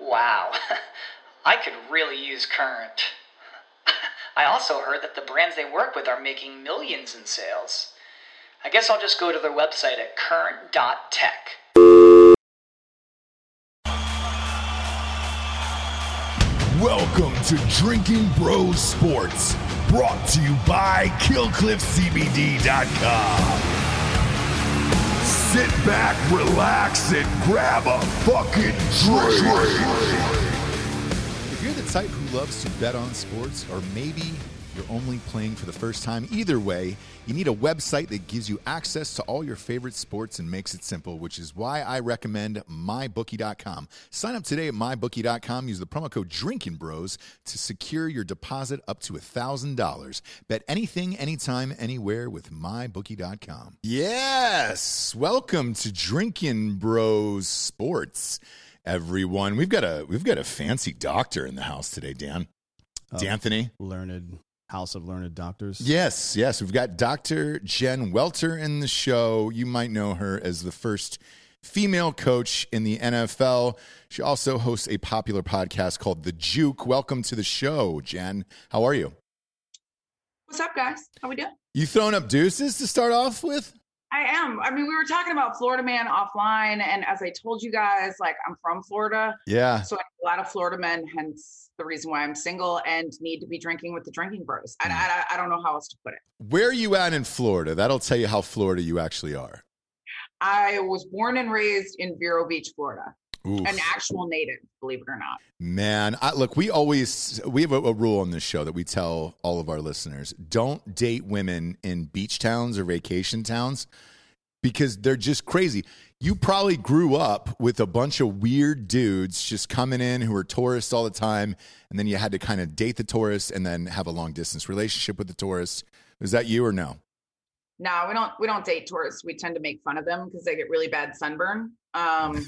Wow, I could really use Current. I also heard that the brands they work with are making millions in sales. I guess I'll just go to their website at current.tech. Welcome to Drinking Bros Sports, brought to you by KillcliffCBD.com. Sit back, relax, and grab a fucking drink. If you're the type who loves to bet on sports, or maybe you're only playing for the first time, either way, you need a website that gives you access to all your favorite sports and makes it simple, which is why I recommend MyBookie.com. Sign up today at MyBookie.com. Use the promo code Drinking Bros to secure your deposit up to $1,000. Bet anything, anytime, anywhere with MyBookie.com. Yes! Welcome to Drinking Bros Sports everyone. We've got a we've got a fancy doctor in the house today, Dan. D'Anthony. learned house of learned doctors. Yes, yes. We've got Dr. Jen Welter in the show. You might know her as the first female coach in the NFL. She also hosts a popular podcast called The Juke. Welcome to the show, Jen. How are you? What's up, guys? How we doing? You throwing up deuces to start off with? I am. I mean, we were talking about Florida man offline, and as I told you guys, like I'm from Florida, Yeah. so I know a lot of Florida men. Hence the reason why I'm single and need to be drinking with the drinking bros. Mm. I, I, I don't know how else to put it. Where are you at in Florida? That'll tell you how Florida you actually are. I was born and raised in Vero Beach, Florida, Oof. an actual native, believe it or not. Man, I, look, we always we have a, a rule on this show that we tell all of our listeners: don't date women in beach towns or vacation towns because they're just crazy. You probably grew up with a bunch of weird dudes just coming in who are tourists all the time, and then you had to kind of date the tourists and then have a long distance relationship with the tourists. Is that you or no? No, we don't. We don't date tourists. We tend to make fun of them because they get really bad sunburn. Um,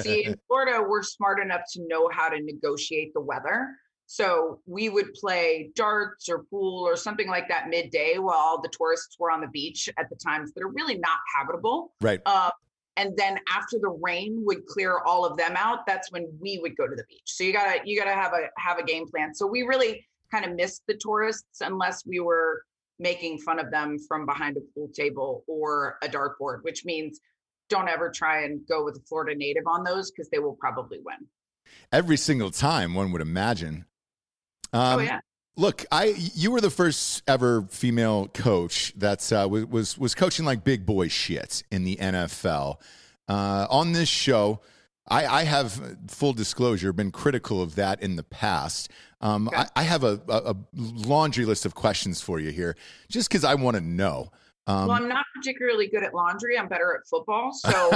See, in Florida, we're smart enough to know how to negotiate the weather. So we would play darts or pool or something like that midday while all the tourists were on the beach at the times that are really not habitable. right. Uh, and then after the rain would clear all of them out, that's when we would go to the beach. So you gotta you gotta have a have a game plan. So we really kind of missed the tourists unless we were making fun of them from behind a pool table or a dartboard, which means don't ever try and go with a Florida native on those because they will probably win. Every single time, one would imagine. Um, oh yeah. Look, I you were the first ever female coach that's uh, was, was was coaching like big boy shit in the NFL. Uh, on this show, I, I have full disclosure been critical of that in the past. Um, Okay. I, I have a, a, a laundry list of questions for you here, just because I want to know. Um, well, I'm not particularly good at laundry. I'm better at football. So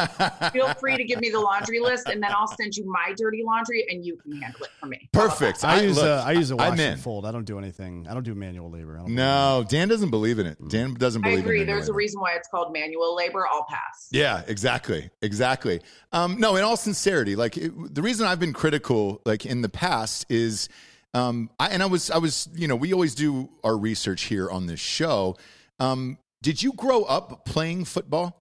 feel free to give me the laundry list and then I'll send you my dirty laundry and you can handle it for me. Perfect. that? I, use look, a, I use a I'm wash and fold. I don't do anything. I don't do manual labor. I don't No, Dan doesn't believe in it. Dan doesn't I believe agree. in it. There's a reason why it's called manual labor. I'll pass. Yeah, exactly, exactly. Um, no, in all sincerity, like it, the reason I've been critical, like in the past, is, um, I, and I was, I was, you know, we always do our research here on this show. Um, did you grow up playing football?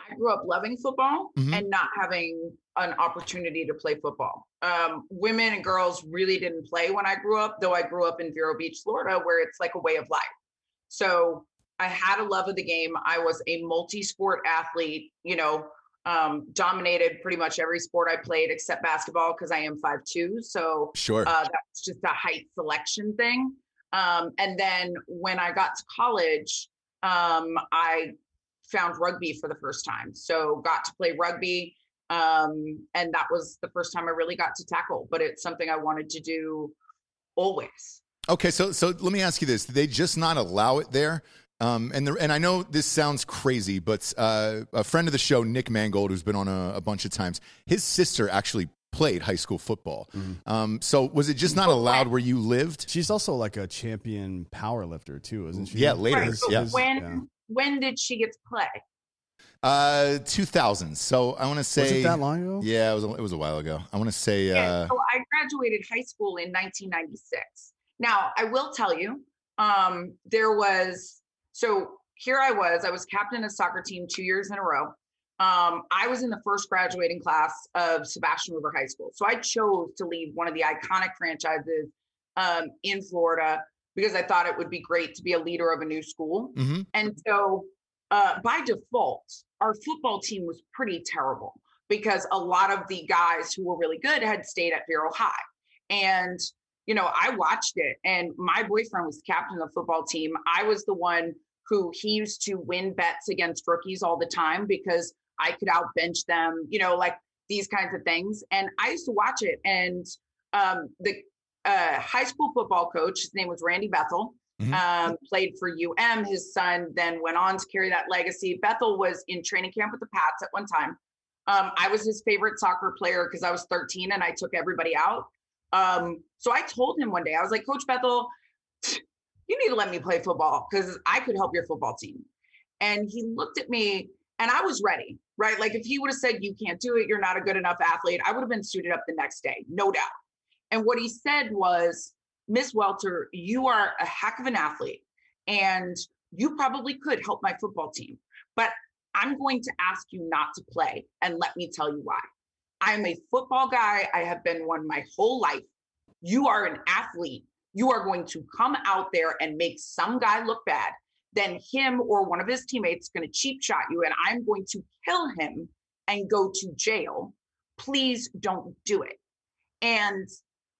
I grew up loving football Mhm. and not having an opportunity to play football. Um, women and girls really didn't play when I grew up, though I grew up in Vero Beach, Florida, where it's like a way of life. So I had a love of the game. I was a multi sport athlete, you know, um, dominated pretty much every sport I played except basketball because I am 5'2. So Sure. uh, that's just a height selection thing. Um, and then when I got to college, um, I found rugby for the first time. So got to play rugby. Um, and that was the first time I really got to tackle, but it's something I wanted to do always. Okay, so so let me ask you this: Did they just not allow it there? Um, and the, and I know this sounds crazy, but uh, a friend of the show, Nick Mangold, who's been on a, a bunch of times, his sister actually played high school football. Mhm. Um, so was it just not allowed where you lived? She's also like a champion power lifter too, isn't she? Yeah, later. Right, so yes. when Yeah. when did she get to play? Uh, 2000. So I want to say Was it that long ago? Yeah, it was. A, it was a while ago. I want to say. Yeah, Uh, so I graduated high school in 1996. Now, I will tell you, um, there was so here I was. I was captain of soccer team two years in a row. Um, I was in the first graduating class of Sebastian River High School, so I chose to leave one of the iconic franchises um, in Florida because I thought it would be great to be a leader of a new school. mhm. And so, uh, by default, our football team was pretty terrible because a lot of the guys who were really good had stayed at Vero High. And, you know, I watched it, and my boyfriend was the captain of the football team. I was the one who he used to win bets against rookies all the time because I could outbench them, you know, like these kinds of things. And I used to watch it. And um, the uh, high school football coach, his name was Randy Bethel, Mhm. um, played for UM. His son then went on to carry that legacy. Bethel was in training camp with the Pats at one time. Um, I was his favorite soccer player because I was 13 and I took everybody out. Um, so I told him one day, I was like, Coach Bethel, you need to let me play football because I could help your football team. And he looked at me and I was ready, right? Like if he would have said, You can't do it, you're not a good enough athlete, I would have been suited up the next day, no doubt. And what he said was, Miss Welter, you are a heck of an athlete and you probably could help my football team, but I'm going to ask you not to play. And let me tell you why. I'm a football guy. I have been one my whole life. You are an athlete. You are going to come out there and make some guy look bad. Then him or one of his teammates is going to cheap shot you, and I'm going to kill him and go to jail. Please don't do it. And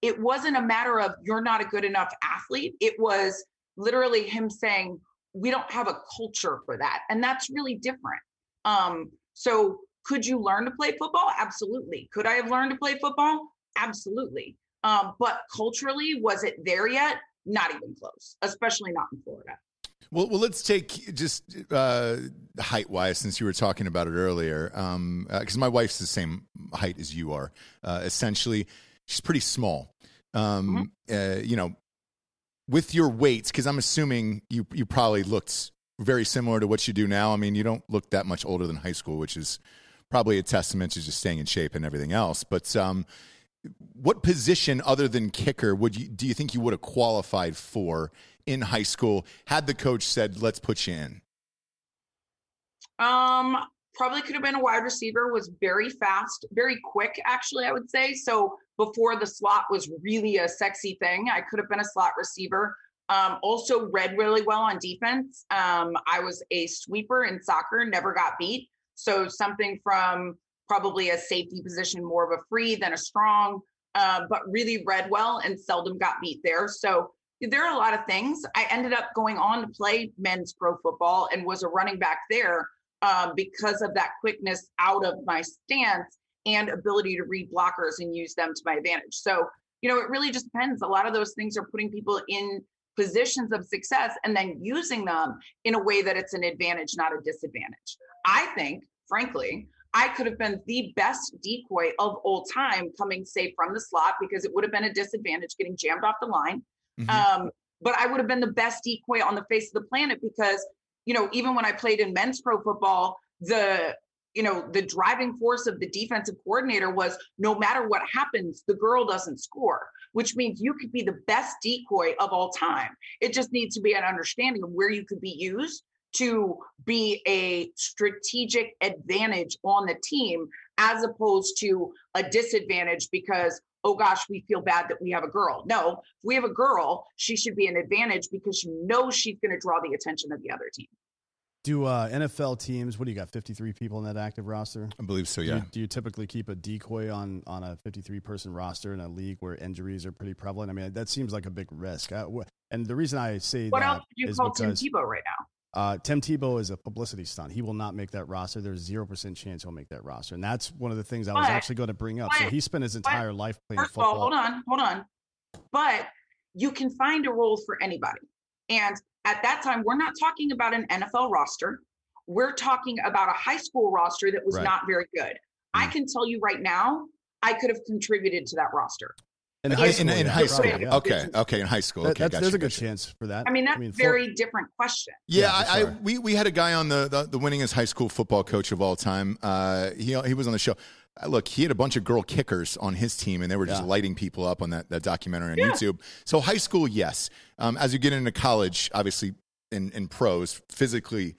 it wasn't a matter of you're not a good enough athlete. It was literally him saying, we don't have a culture for that. And that's really different. Um, so could you learn to play football? Absolutely. Could I have learned to play football? Absolutely. Um, but culturally, was it there yet? Not even close, especially not in Florida. Well, well, let's take just uh, height wise, since you were talking about it earlier, because my wife's the same height as you are. Uh, essentially, she's pretty small. Um, uh, you know, with your weights, because I'm assuming you you probably looked very similar to what you do now. I mean, you don't look that much older than high school, which is probably a testament to just staying in shape and everything else. But um, what position other than kicker would you do you think you would have qualified for in high school had the coach said let's put you in Um, probably could have been a wide receiver, was very fast, very quick, actually, I would say. So before the slot was really a sexy thing, I could have been a slot receiver. Um, also read really well on defense. Um, I was a sweeper in soccer, never got beat. So something from probably a safety position, more of a free than a strong, uh, but really read well and seldom got beat there. So there are a lot of things. I ended up going on to play men's pro football and was a running back there um, because of that quickness out of my stance and ability to read blockers and use them to my advantage. So, you know, it really just depends. A lot of those things are putting people in positions of success and then using them in a way that it's an advantage, not a disadvantage. I think, frankly, I could have been the best decoy of all time coming, say, from the slot because it would have been a disadvantage getting jammed off the line. Mhm. Um, but I would have been the best decoy on the face of the planet because, you know, even when I played in men's pro football, the you know the driving force of the defensive coordinator was no matter what happens the girl doesn't score which means you could be the best decoy of all time it just needs to be an understanding of where you could be used to be a strategic advantage on the team as opposed to a disadvantage because oh gosh we feel bad that we have a girl no if we have a girl she should be an advantage because you know she's going to draw the attention of the other team Do uh, NFL teams? What do you got? Fifty-three people in that active roster. i believe so Do yeah you, do you typically keep a decoy on on a fifty-three person roster in a league where injuries are pretty prevalent? I mean, that seems like a big risk. I, wh- and the reason I say what that else would you is call tim tebow right now uh, Tim Tebow is a publicity stunt. He will not make that roster. There's zero percent chance he'll make that roster, and that's one of the things I was But- actually going to bring up. So he spent his entire life playing First of all, hold on, hold on. But you can find a role for anybody. And at that time, we're not talking about an NFL roster. We're talking about a high school roster that was Right. not very good. I Mm. can tell you right now, I could have contributed to that roster. In In- high in- school, in yeah, high school. yeah. Okay, okay, in high school. That- okay, that's, gotcha, there's a good gotcha. chance for that. I mean, that's for- a very different question. Yeah, Yeah, I, sure. I we we had a guy on the the, the winningest high school football coach of all time. Uh, he he was on the show. Uh, Look, he had a bunch of girl kickers on his team, and they were just Yeah. lighting people up on that, that documentary on Yeah. YouTube. So high school, yes. Um, as you get into college, obviously in in pros, physically,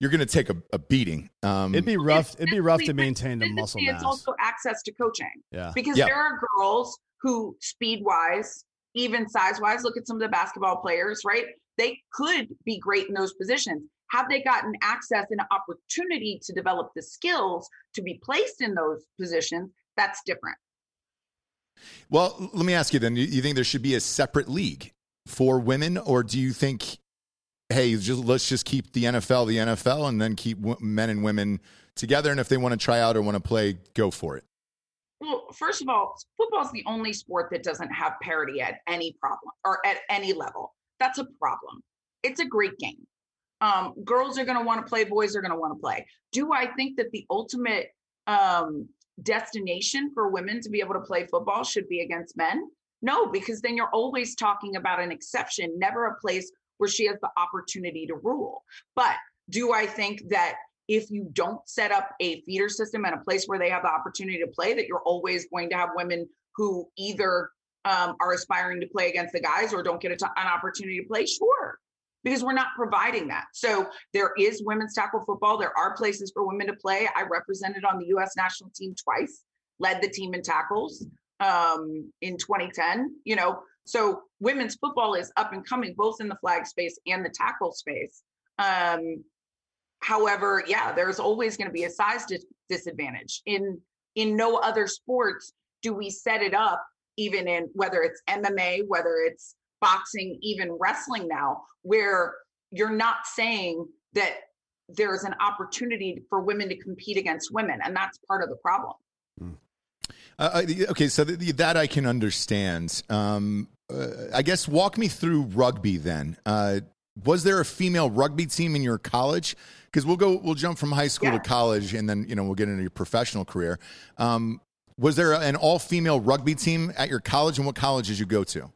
you're going to take a, a beating. Um, It'd be rough. It'd be rough to maintain the physically, muscle It's mass. also access to coaching Yeah. because Yeah. there are girls who, speed wise, even size wise, look at some of the basketball players, right? They could be great in those positions. Have they gotten access and opportunity to develop the skills to be placed in those positions? That's different. Well, let me ask you then. You, you think there should be a separate league for women, or do you think, hey, just let's just keep the NFL the NFL, and then keep men and women together, and if they want to try out or want to play, go for it. Well, first of all, football is the only sport that doesn't have parity at any problem or at any level. That's a problem. It's a great game. Um, girls are going to want to play, boys are going to want to play. Do I think that the ultimate um, destination for women to be able to play football should be against men? No, because then you're always talking about an exception, never a place where she has the opportunity to rule. But do I think that if you don't set up a feeder system and a place where they have the opportunity to play, that you're always going to have women who either um, are aspiring to play against the guys or don't get a t- an opportunity to play? Sure, because we're not providing that. So there is women's tackle football. There are places for women to play. I represented on the U.S. national team twice, led the team in tackles um, in 2010. You know, so women's football is up and coming, both in the flag space and the tackle space. Um, however, yeah, there's always going to be a size dis- disadvantage. In in no other sports do we set it up, even in whether it's MMA, whether it's boxing, even wrestling now, where you're not saying that there's an opportunity for women to compete against women, and that's part of the problem. Uh, okay, so th- that I can understand. Um, uh, I guess walk me through rugby then. Uh, was there a female rugby team in your college? Because we'll go, we'll jump from high school Yeah. to college, and then you know we'll get into your professional career. Um, was there an all-female rugby team at your college, and what college did you go to?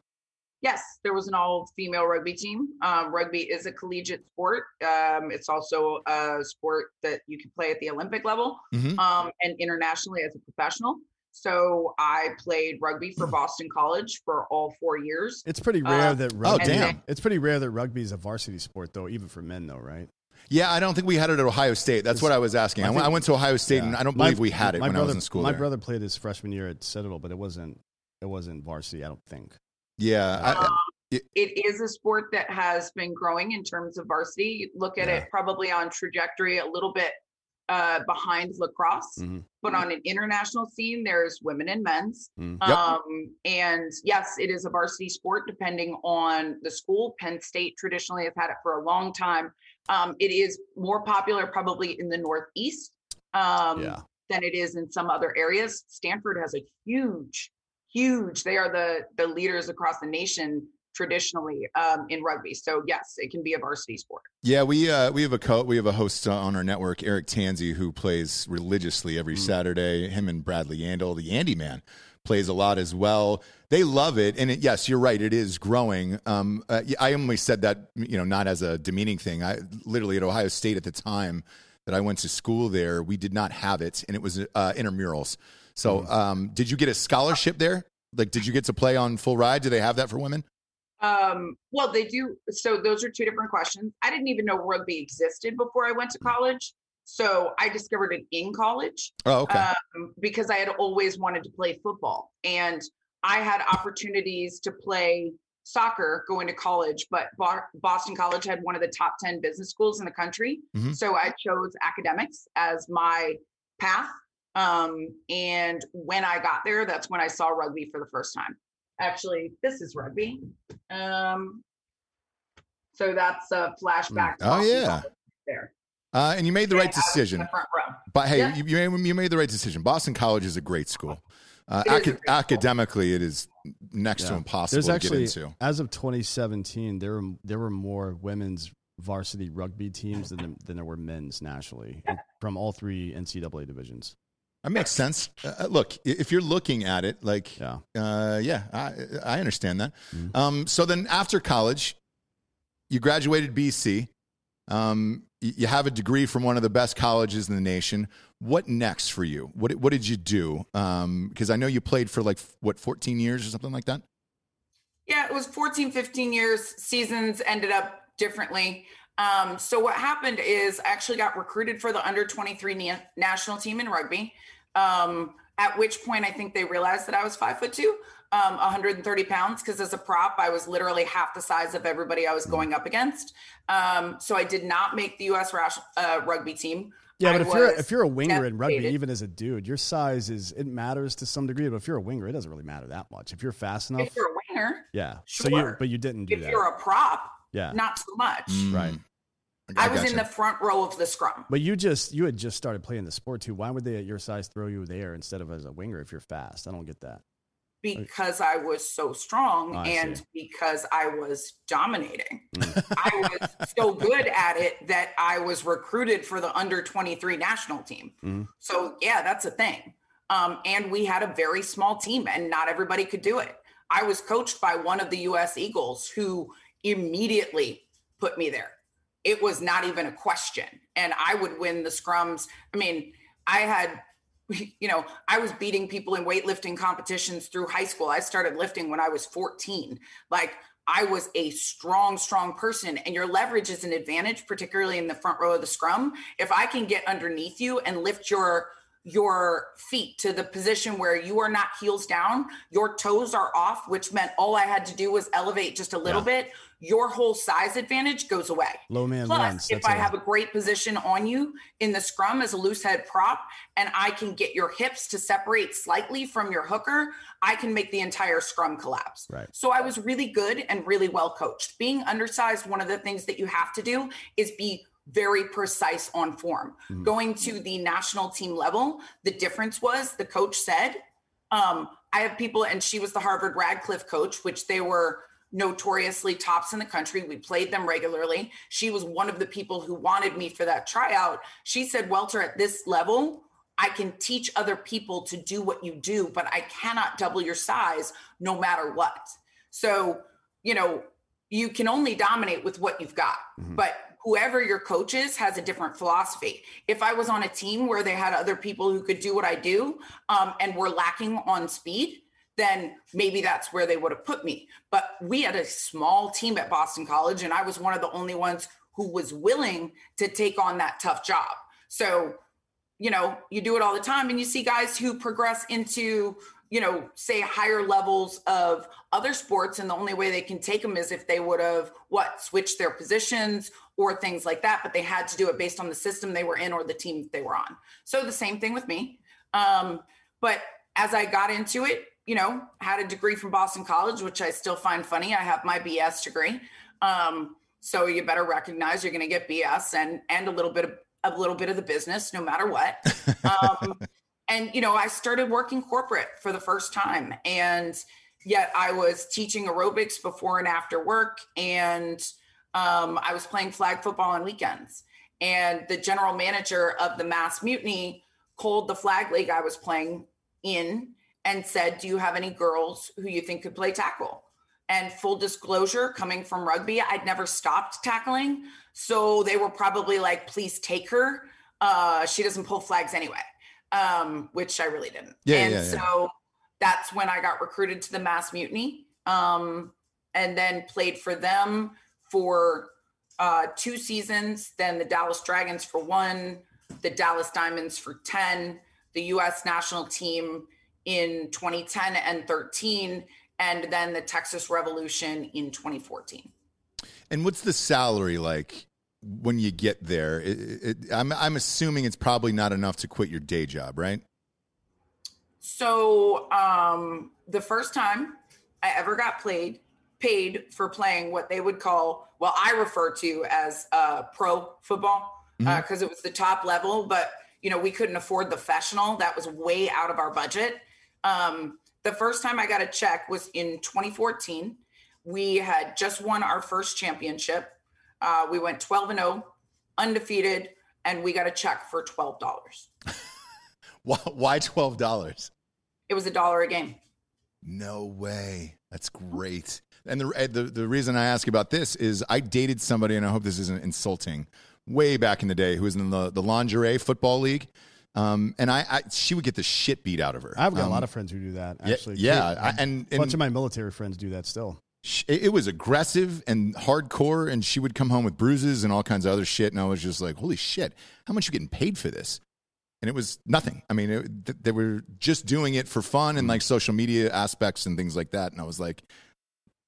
Yes, there was an all-female rugby team. Um, rugby is a collegiate sport. Um, it's also a sport that you can play at the Olympic level Mhm. um, and internationally as a professional. So I played rugby for Boston College for all four years. It's pretty rare Uh, that oh, rugby. damn. It's pretty rare that rugby is a varsity sport, though, even for men, though, right? Yeah, I don't think we had it at Ohio State. That's what I was asking. I, I went, I went to Ohio State, and I don't My- believe we had it when brother, I was in school. My there. brother played his freshman year at Citadel, but it wasn't. It wasn't varsity. I don't think. Yeah, I, Um, it is a sport that has been growing in terms of varsity. Look at Yeah. it probably on trajectory a little bit uh, behind lacrosse, Mhm. but on an international scene, there's women and men's. Mm. Yep. Um, and yes, it is a varsity sport depending on the school. Penn State traditionally has had it for a long time. Um, it is more popular probably in the Northeast um, Yeah. than it is in some other areas. Stanford has a huge, huge. They are the the leaders across the nation traditionally um, in rugby. So yes, it can be a varsity sport. Yeah, we uh, we have a co- we have a host uh, on our network, Eric Tanzi, who plays religiously every Saturday. Him and Bradley Yandel, the Andy Man, plays a lot as well. They love it, and it, yes, you're right, it is growing. Um, uh, I only said that you know not as a demeaning thing. I literally at Ohio State at the time that I went to school there, we did not have it, and it was uh, intramurals. So, um, did you get a scholarship there? Like, did you get to play on full ride? Do they have that for women? Um, well, they do. So those are two different questions. I didn't even know rugby existed before I went to college. So I discovered it in college. Oh, okay. um, because I had always wanted to play football. And I had opportunities to play soccer going to college, but Boston College had one of the top 10 business schools in the country. Mhm. So I chose academics as my path. Um, and when I got there, that's when I saw rugby for the first time. Actually, this is rugby. Um, so that's a flashback. to Oh, yeah. There. Uh, and you made the Yeah, right I was in decision. the. But hey, Yeah. you, you, made, you made the right decision. Boston College is a great school. Uh, It is a acad- great school. academically, it is next to impossible There's to actually, get into. as of 2017, there were there were more women's varsity rugby teams than than there were men's nationally from all three NCAA divisions. That makes sense. Uh, look, if you're looking at it, like, Yeah. uh, yeah, I, I understand that. Um, so then after college, you graduated BC. Um, you have a degree from one of the best colleges in the nation. What next for you? What what did you do? Because I know you played for like what 14 years or something like that. Yeah, it was 14, 15 years. Seasons ended up differently. Um, so what happened is I actually got recruited for the under 23 na- national team in rugby. Um, at which point I think they realized that I was five foot two, um, 130 pounds, because as a prop, I was literally half the size of everybody I was going up against. Um, so I did not make the U.S. Rash- uh, rugby team. Yeah, I but if you're if you're a winger in rugby, even as a dude, your size is it matters to some degree. But if you're a winger, it doesn't really matter that much. If you're fast enough, If you're a winger, yeah. So you Sure. but you didn't do if that. you're a prop, yeah, not so much. Mm, right. I was gotcha. in the front row of the scrum. But you just you had just started playing the sport too. Why would they at your size throw you there instead of as a winger if you're fast? I don't get that. because I was so strong Oh, and see. because I was dominating. Mm. I was so good at it that I was recruited for the under 23 national team. Mhm. So, yeah, that's a thing. Um, and we had a very small team, and not everybody could do it. I was coached by one of the US Eagles who immediately put me there. It was not even a question. And I would win the scrums. I mean, I had you know, I was beating people in weightlifting competitions through high school. I started lifting when I was 14. Like I was a strong, strong person, and your leverage is an advantage, particularly in the front row of the scrum. If I can get underneath you and lift your your feet to the position where you are not heels down, your toes are off, which meant all I had to do was elevate just a little bit. Your whole size advantage goes away. Low man Plus, runs. if I have a great position on you in the scrum as a loose head prop, and I can get your hips to separate slightly from your hooker, I can make the entire scrum collapse. Right. So I was really good and really well coached. Being undersized, one of the things that you have to do is be very precise on form. Mhm. Going to the national team level, the difference was the coach said, um, I have people, and she was the Harvard Radcliffe coach, which they were notoriously tops in the country. We played them regularly. She was one of the people who wanted me for that tryout. She said, Welter, at this level, I can teach other people to do what you do, but I cannot double your size no matter what. So, you know, you can only dominate with what you've got, Mhm. but whoever your coach is has a different philosophy. If I was on a team where they had other people who could do what I do um, and were lacking on speed, then maybe that's where they would have put me. But we had a small team at Boston College, and I was one of the only ones who was willing to take on that tough job. So, you know, you do it all the time, and you see guys who progress into, you know, say higher levels of other sports, and the only way they can take them is if they would have what switched their positions or things like that. But they had to do it based on the system they were in or the team they were on. So the same thing with me. Um, but as I got into it, you know, had a degree from Boston College, which I still find funny. I have my BS degree. Um, so you better recognize you're going to get BS and and a little bit of a little bit of the business, no matter what. Um, and you know, I started working corporate for the first time, and yet I was teaching aerobics before and after work, and um, I was playing flag football on weekends. And the general manager of the Mass Mutiny called the flag league I was playing in and said, Do you have any girls who you think could play tackle? And full disclosure, coming from rugby, I'd never stopped tackling. So they were probably like, Please take her. Uh, she doesn't pull flags anyway, um, which I really didn't. Yeah, and yeah, yeah. so that's when I got recruited to the Mass Mutiny um, and then played for them for uh, two seasons, then the Dallas Dragons for one, the Dallas Diamonds for 10, the US national team in 2010 and 13, and then the Texas Revolution in 2014. And what's the salary like when you get there? It, it, I'm I'm assuming it's probably not enough to quit your day job, right? So um, the first time I ever got played, paid for playing what they would call, well, I refer to as uh, pro football because it was the top level, but you know we couldn't afford the professional. That was way out of our budget. Um, the first time I got a check was in 2014. We had just won our first championship. Uh, we went 12 and 0, undefeated, and we got a check for twelve dollars. Why, why twelve dollars? It was a dollar a game. No way. That's great. And the, the the reason I ask about this is I dated somebody, and I hope this isn't insulting. Way back in the day, who was in the the lingerie football league, um, and I, I she would get the shit beat out of her. I've got Um, a lot of friends who do that. yeah, Actually, yeah, Kate- I- and, a bunch of my military friends do that still. sh- it it was aggressive and hardcore, and she would come home with bruises and all kinds of other shit, and I was just like, holy shit, how much you getting paid for this? And it was nothing. I mean, it, th- they were just doing it for fun and like social media aspects and things like that. And I was like,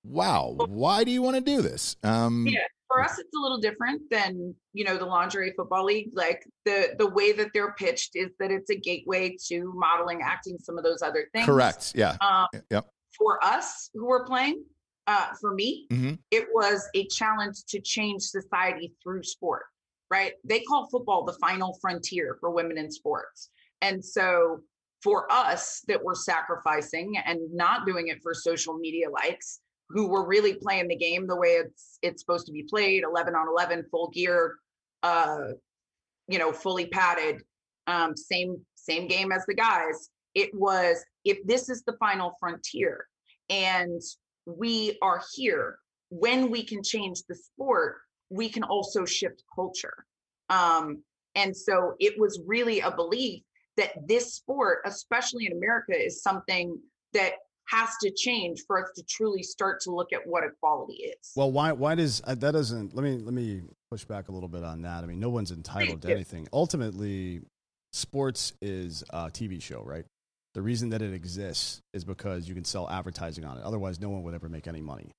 wow, why do you want to do this? Um, Yeah, for us, it's a little different than you know the lingerie football league. Like the the way that they're pitched is that it's a gateway to modeling, acting, some of those other things. Correct. Yeah. Um, Yep. for us who were playing, uh, for me, Mhm. it was a challenge to change society through sport. Right? They call football the final frontier for women in sports, and so for us that were sacrificing and not doing it for social media likes who were really playing the game the way it's it's supposed to be played 11 on 11 full gear uh you know fully padded um same same game as the guys. It was if this is the final frontier and we are here when we can change the sport we can also shift culture. Um and so it was really a belief that this sport especially in america is something that has to change for us to truly start to look at what equality is Well, why why does uh, that doesn't? Let me let me push back a little bit on that. I mean, no one's entitled to do. anything. Ultimately, sports is a TV show, right? The reason that it exists is because you can sell advertising on it. Otherwise, no one would ever make any money.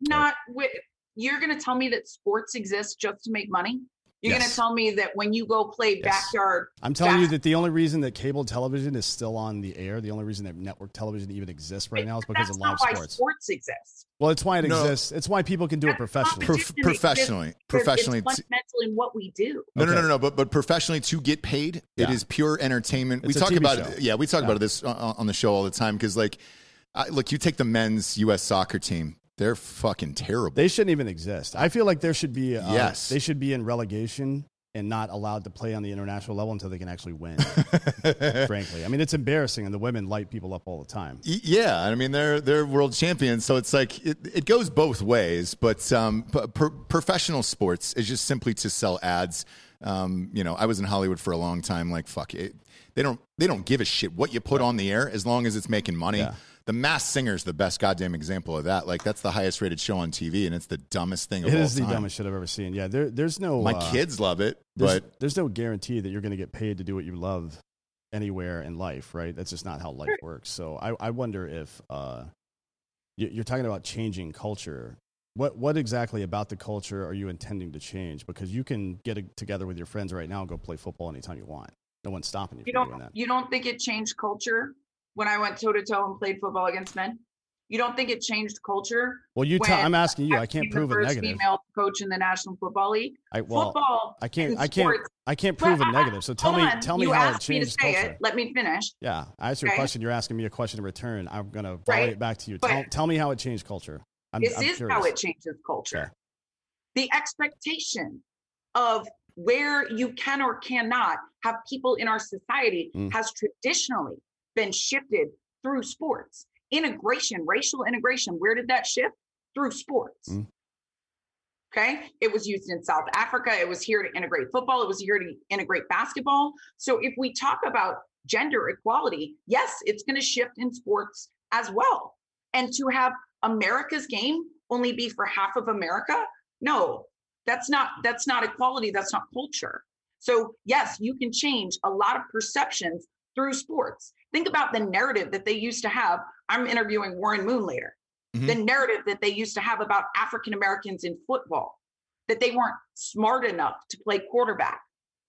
not with you're going to tell me that sports exists just to make money you're going to tell me that when you go play Yes. backyard I'm telling you that the only reason that cable television is still on the air, the only reason that network television even exists right now is because that's of not live why sports. sports exist Well, it's why it No. exists. It's why people can do it That's not professionally. the Prof- difference, because- professionally, because professionally. it's fundamental in what we do No, no, Okay. no, no, But but professionally to get paid, it Yeah. is pure entertainment. It's we a talk TV about show. it. Yeah, we talk Yeah. about this on, on the show all the time because like, I, look, you take the men's U.S. soccer team. They're fucking terrible. They shouldn't even exist. I feel like there should be. Uh, Yes. they should be in relegation and not allowed to play on the international level until they can actually win. frankly, I mean it's embarrassing, and the women light people up all the time. Yeah, I mean they're they're world champions, so it's like it, it goes both ways. But um, per, professional sports is just simply to sell ads. Um, you know, I was in Hollywood for a long time. Like fuck it, they don't they don't give a shit what you put on the air as long as it's making money. Yeah. The Masked Singer is the best goddamn example of that. Like that's the highest rated show on TV, and it's the dumbest thing of It all the time. dumbest shit I've ever seen. Yeah, there, there's no. My uh, kids love it, there's, but there's no guarantee that you're going to get paid to do what you love anywhere in life, right? That's just not how life works. So I, I wonder if uh, you- you're talking about changing culture. What what exactly about the culture are you intending to change? Because you can get it together with your friends right now and go play football anytime you want. No one's stopping you, you from doing don't that. you don't think it changed culture when i went toe to toe and played football against men you don't think it changed culture Well, you tell. I'm asking you. I can't the prove a negative. female coach in the national football league I well, football I can't. I can't. I can't prove a negative. So tell me. on. Tell me you how it me changed say culture. it let me finish Yeah, I asked you a question. You're asking me a question in return. I'm gonna volley it back to you. But- tell, tell me how it changed culture. I'm, this I'm is curious. how it changes culture. Okay. The expectation of where you can or cannot have people in our society Mm. has traditionally been shifted through sports. Integration, racial integration, where did that shift? Through sports. Mm. Okay. It was used in South Africa. It was here to integrate football. It was here to integrate basketball. So if we talk about gender equality, yes, it's going to shift in sports as well. And to have America's game only be for half of America, no, that's not that's not equality. That's not culture. So yes, you can change a lot of perceptions through sports. Think about the narrative that they used to have. I'm interviewing Warren Moon later. Mhm. The narrative that they used to have about African Americans in football, that they weren't smart enough to play quarterback.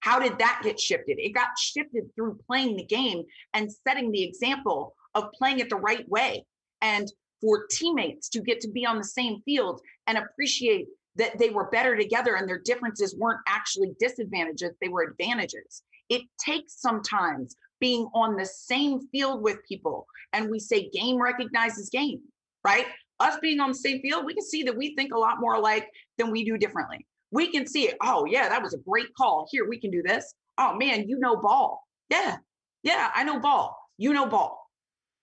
How did that get shifted? It got shifted through playing the game and setting the example of playing it the right way. And for teammates to get to be on the same field and appreciate that they were better together and their differences weren't actually disadvantages, they were advantages. It takes sometimes being on the same field with people. And we say game recognizes game, right? Us being on the same field, we can see that we think a lot more alike than we do differently. We can see it. Oh, yeah, that was a great call. Here, we can do this. Oh, man, you know ball. Yeah. Yeah, I know ball. You know ball.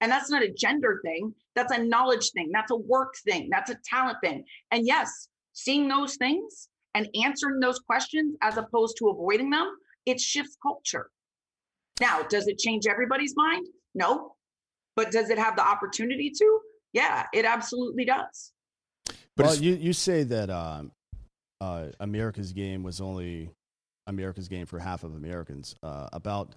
And that's not a gender thing. That's a knowledge thing. That's a work thing. That's a talent thing. And yes, seeing those things and answering those questions as opposed to avoiding them, it shifts culture. Now, does it change everybody's mind? No. But does it have the opportunity to? Yeah, it absolutely does. But well, you, you say that um, uh, America's game was only America's game for half of Americans. Uh, about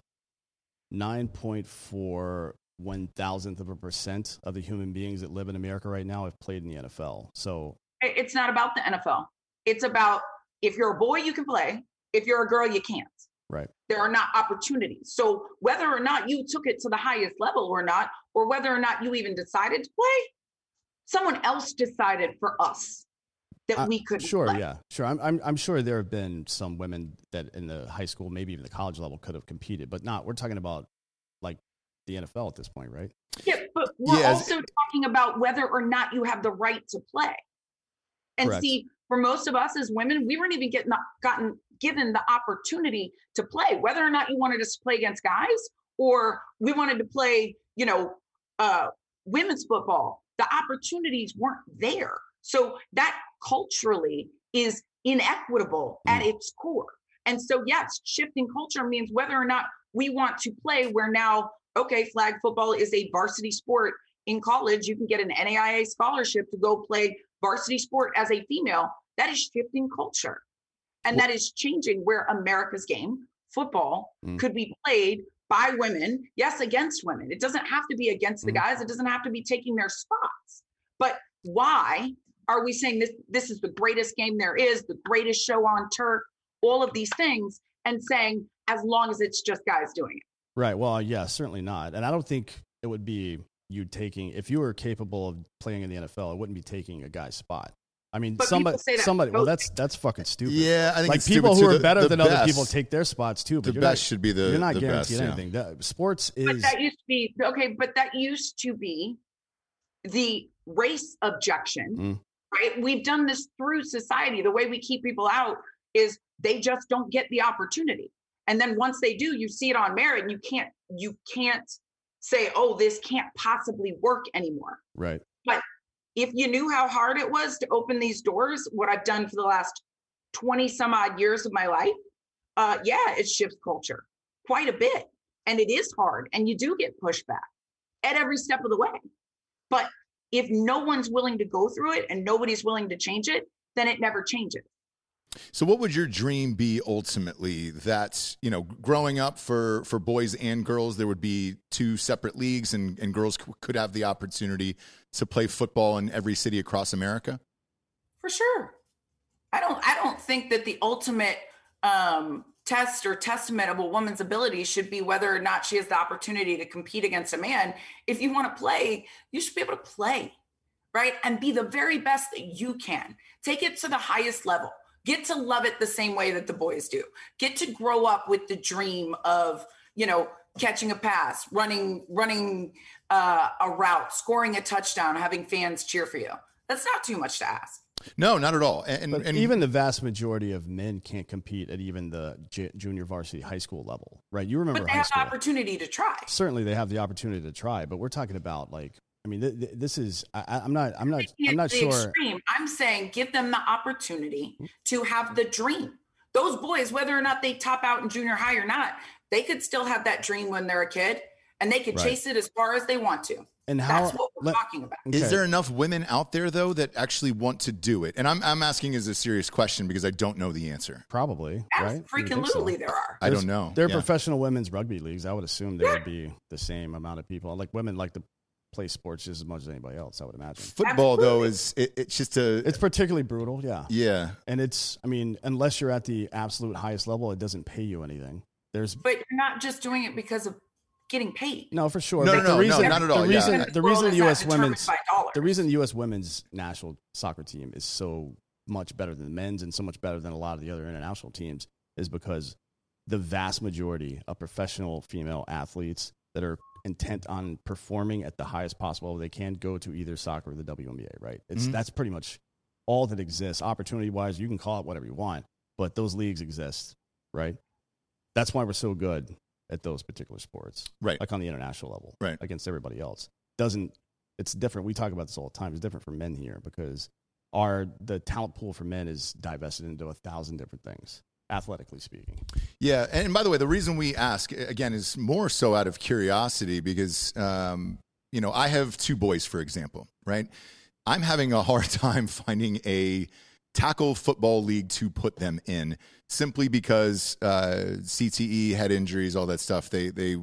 9.4 one thousandth of a percent of the human beings that live in America right now have played in the NFL. So It's not about the NFL. It's about if you're a boy, you can play. If you're a girl, you can't. Right. There are not opportunities. So whether or not you took it to the highest level or not, or whether or not you even decided to play, someone else decided for us that Uh, we could Sure, play. yeah, sure. I'm, I'm, I'm sure there have been some women that in the high school, maybe even the college level, could have competed, but not. We're talking about like the NFL at this point, right? Yeah, but we're Yeah, also talking about whether or not you have the right to play. And Correct. see, for most of us as women, we weren't even getting gotten given the opportunity to play, whether or not you wanted us to play against guys or we wanted to play, you know, uh, women's football. The opportunities weren't there. So that culturally is inequitable at its core. And so, yes, shifting culture means whether or not we want to play, where now, okay, flag football is a varsity sport in college. You can get an NAIA scholarship to go play varsity sport as a female. That is shifting culture. And that is changing where America's game, football, Mm. could be played by women, yes, against women. It doesn't have to be against the Mm. guys, it doesn't have to be taking their spots. But why are we saying this this is the greatest game there is, the greatest show on turf, all of these things, and saying as long as it's just guys doing it? Right. Well, yeah, certainly not. And I don't think it would be you taking if you were capable of playing in the NFL, it wouldn't be taking a guy's spot. I mean, But somebody, say that somebody. Well, that's that's fucking stupid. yeah, I think like it's people who are The- better the than other people take their spots too. But The best not, should be the you're not the guaranteed best, yeah. anything. That- sports But is that used to be okay, but that used to be the race objection, Mm. right? We've done this through society. The way we keep people out is they just don't get the opportunity. And then once they do, you see it on merit, and you can't you can't say, oh, this can't possibly work anymore. right. If you knew how hard it was to open these doors, what I've done for the last 20 some odd years of my life, uh, yeah, it shifts culture quite a bit. And it is hard, and you do get pushback at every step of the way. But if no one's willing to go through it and nobody's willing to change it, then it never changes. So, what would your dream be ultimately? That you know, growing up for for boys and girls, there would be two separate leagues, and and girls c- could have the opportunity to play football in every city across America. For sure. I don't I don't think that the ultimate um test or testament of a woman's ability should be whether or not she has the opportunity to compete against a man. If you want to play, you should be able to play, right? And be the very best that you can. Take it to the highest level. Get to love it the same way that the boys do. Get to grow up with the dream of, you know, catching a pass, running running uh, a route, scoring a touchdown, having fans cheer for you. That's not too much to ask. No, not at all. And, and even the vast majority of men can't compete at even the j- junior varsity high school level, right? You remember But they high have the school. opportunity to try. Certainly, they have the opportunity to try, but we're talking about like, I mean, th- th- this is. I, I- I'm not. I'm not. I'm not sure. Extreme. I'm saying give them the opportunity mm-hmm. to have the dream. Those boys, whether or not they top out in junior high or not, they could still have that dream when they're a kid, and they could Right. chase it as far as they want to. And how? That's what we're let- talking about. okay. Is there enough women out there though that actually want to do it? And I'm I'm asking as a serious question because I don't know the answer. Probably, right? Freaking think so. literally, there are. I There's- don't know. There are Yeah. professional women's rugby leagues. I would assume there would be the same amount of people. Like women like to play sports just as much as anybody else. I would imagine. Football though is it, it's just a It's particularly brutal, yeah. yeah. And it's, I mean, unless you're at the absolute highest level, it doesn't pay you anything. There's But you're not just doing it because of getting paid. no, for sure. No, but no, the no, no, reason, not at all, The yeah. reason, This the world reason the U.S. women's, the reason the U.S. women's national soccer team is so much better than the men's and so much better than a lot of the other international teams is because the vast majority of professional female athletes that are intent on performing at the highest possible level they can go to either soccer or the WNBA, right? It's Mhm. that's pretty much all that exists. Opportunity wise, you can call it whatever you want, but those leagues exist, right? That's why we're so good at those particular sports, Right. like on the international level, Right. against everybody else. Doesn't it's different? We talk about this all the time. It's different for men here because our the talent pool for men is divested into a thousand different things, athletically speaking. Yeah, and by the way, the reason we ask again is more so out of curiosity because um, you know I have two boys, for example, right? I'm having a hard time finding a tackle football league to put them in simply because uh, CTE, head injuries, all that stuff. They they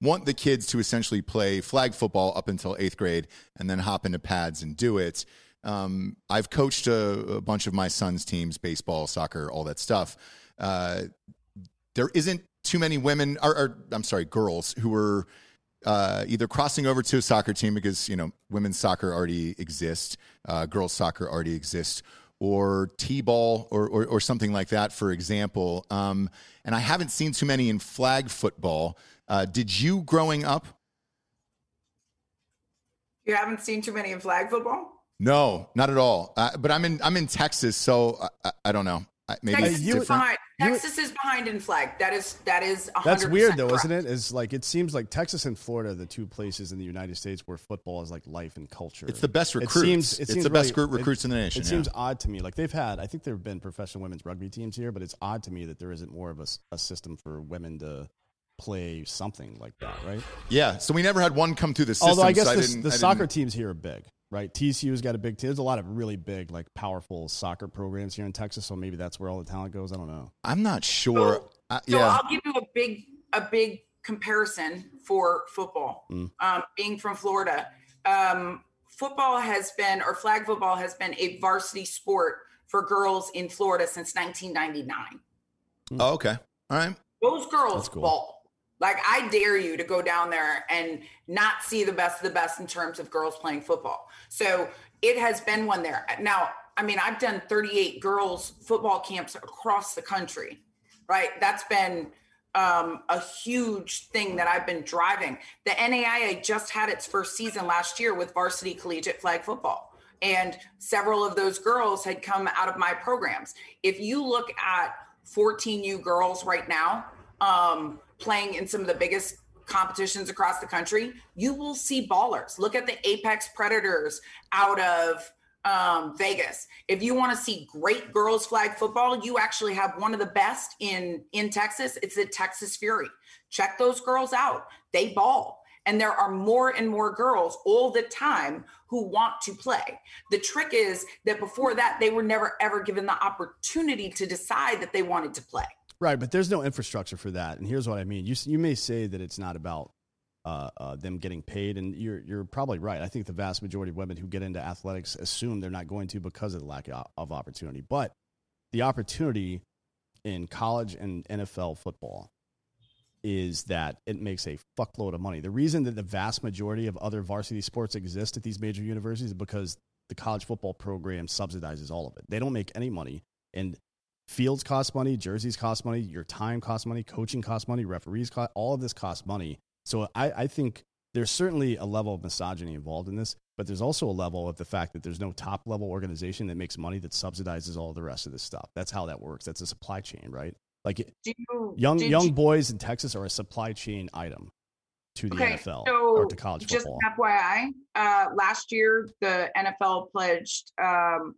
want the kids to essentially play flag football up until eighth grade and then hop into pads and do it. Um, I've coached a, a bunch of my son's teams, baseball, soccer, all that stuff. Uh, there isn't too many women, or, or I'm sorry, girls who are uh, either crossing over to a soccer team because you know women's soccer already exists, uh, girls soccer already exists, or t-ball or, or, or something like that, for example. Um, and I haven't seen too many in flag football. Uh, did you growing up? You haven't seen too many in flag football? No, not at all. Uh, but I'm in I'm in Texas, so I, I don't know. I- Maybe Texas you- is behind. you- Texas is behind in flag. That is that is 100% That's weird though, correct. isn't it? Is like it seems like Texas and Florida are the two places in the United States where football is like life and culture. It's the best It recruits. seems- it it's seems the best really- group recruits in the nation. It yeah. seems odd to me. Like they've had, I think there have been professional women's rugby teams here, but it's odd to me that there isn't more of a system for women to play something like that, right? yeah. So we never had one come through the system. Although I guess so the, didn't- the I soccer teams here are big, right? TCU's got a big team. There's a lot of really big, like powerful soccer programs here in Texas, so maybe that's where all the talent goes. I don't know. I'm not sure. So- Uh, So yeah. I'll give you a big a big comparison for football. Mm. Um, being from Florida, um, football has been or flag football has been a varsity sport for girls in Florida since 1999. oh, okay. All right. Those girls cool. ball. Like I dare you to go down there and not see the best of the best in terms of girls playing football. So it has been one there. Now, I mean, I've done 38 girls football camps across the country, right? That's been um, a huge thing that I've been driving. The NAIA just had its first season last year with varsity collegiate flag football. And several of those girls had come out of my programs. If you look at 14U girls right now um, playing in some of the biggest competitions across the country, you will see ballers. Look at the Apex Predators out of um, Vegas. If you want to see great girls flag football, you actually have one of the best in in Texas. It's the Texas Fury. Check those girls out. They ball. And there are more and more girls all the time who want to play. The trick is that before that, they were never ever given the opportunity to decide that they wanted to play. Right, but there's no infrastructure for that. And here's what I mean: you you may say that it's not about uh, uh, them getting paid, and you're you're probably right. I think the vast majority of women who get into athletics assume they're not going to because of the lack of, opportunity. But the opportunity in college and NFL football is that it makes a fuckload of money. The reason that the vast majority of other varsity sports exist at these major universities is because the college football program subsidizes all of it. They don't make any money, and fields cost money, jerseys cost money, your time costs money, coaching costs money, referees cost all of this costs money. So I, I think there's certainly a level of misogyny involved in this, but there's also a level of the fact that there's no top level organization that makes money that subsidizes all the rest of this stuff. That's how that works. That's a supply chain, right? Like you, young young you- boys in Texas are a supply chain item to the Okay, NFL so or to college just football. FYI, uh, last year the NFL pledged, um,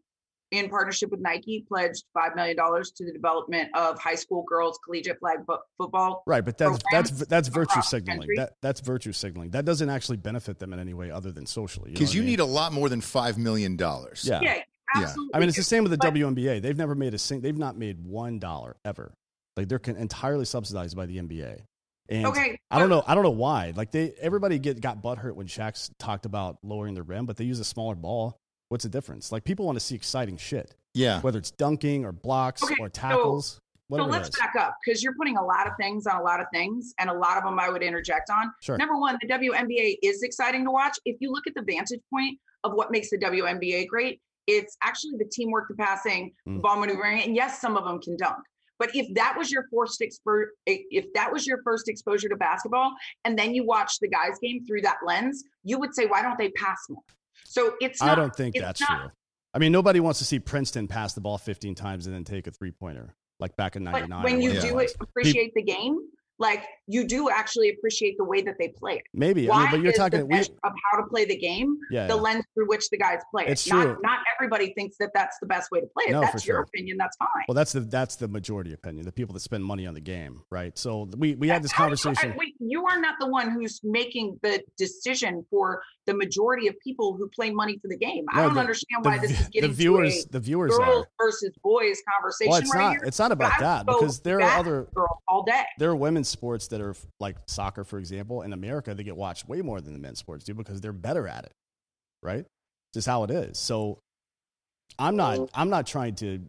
in partnership with Nike, pledged five million dollars to the development of high school girls collegiate flag fo- football. Right, but that's that's that's virtue signaling. That that's virtue signaling. That doesn't actually benefit them in any way other than socially. Because you, need a lot more than $5 million. yeah. Yeah, Yeah. I mean, it's the same with the But- WNBA. They've never made a sing. They've not made one dollar ever. Like they're con- entirely subsidized by the NBA. And Okay, I don't know. I don't know why. Like they, everybody get got butthurt when Shaq talked about lowering the rim, but they use a smaller ball. What's the difference? Like people want to see exciting shit, Yeah. whether it's dunking or blocks Okay, or so- tackles. So whatever let's back up because you're putting a lot of things on a lot of things, and a lot of them I would interject on. Sure. Number one, the WNBA is exciting to watch. If you look at the vantage point of what makes the WNBA great, it's actually the teamwork, the passing, Mm. ball maneuvering, and yes, some of them can dunk. But if that was your first expo- if that was your first exposure to basketball, and then you watch the guys' game through that lens, you would say, why don't they pass more? So it's not, I don't think that's not- true. I mean, nobody wants to see Princeton pass the ball 15 times and then take a three pointer like back in But '99. when you do it, appreciate the game. Like you do actually appreciate the way that they play it. Maybe. Why I mean, but you're talking the we, of how to play the game Yeah, the yeah. lens through which the guys play it. It's not, true. Not everybody thinks that that's the best way to play it. No, that's your sure. opinion. That's fine. well that's the that's the majority opinion, the people that spend money on the game, right? So we we had this How do you- conversation. I- wait, you are not the one who's making the decision for the majority of people who play money for the game. I don't the- understand the why this is getting the viewers to the viewers girls are. versus boys conversation Well, it's right not here. it's not about But that because there are other girls all day. there are women's sports that are like soccer, for example, in America, they get watched way more than the men's sports do because they're better at it, right? Just how it is. So I'm not mm. I'm not trying to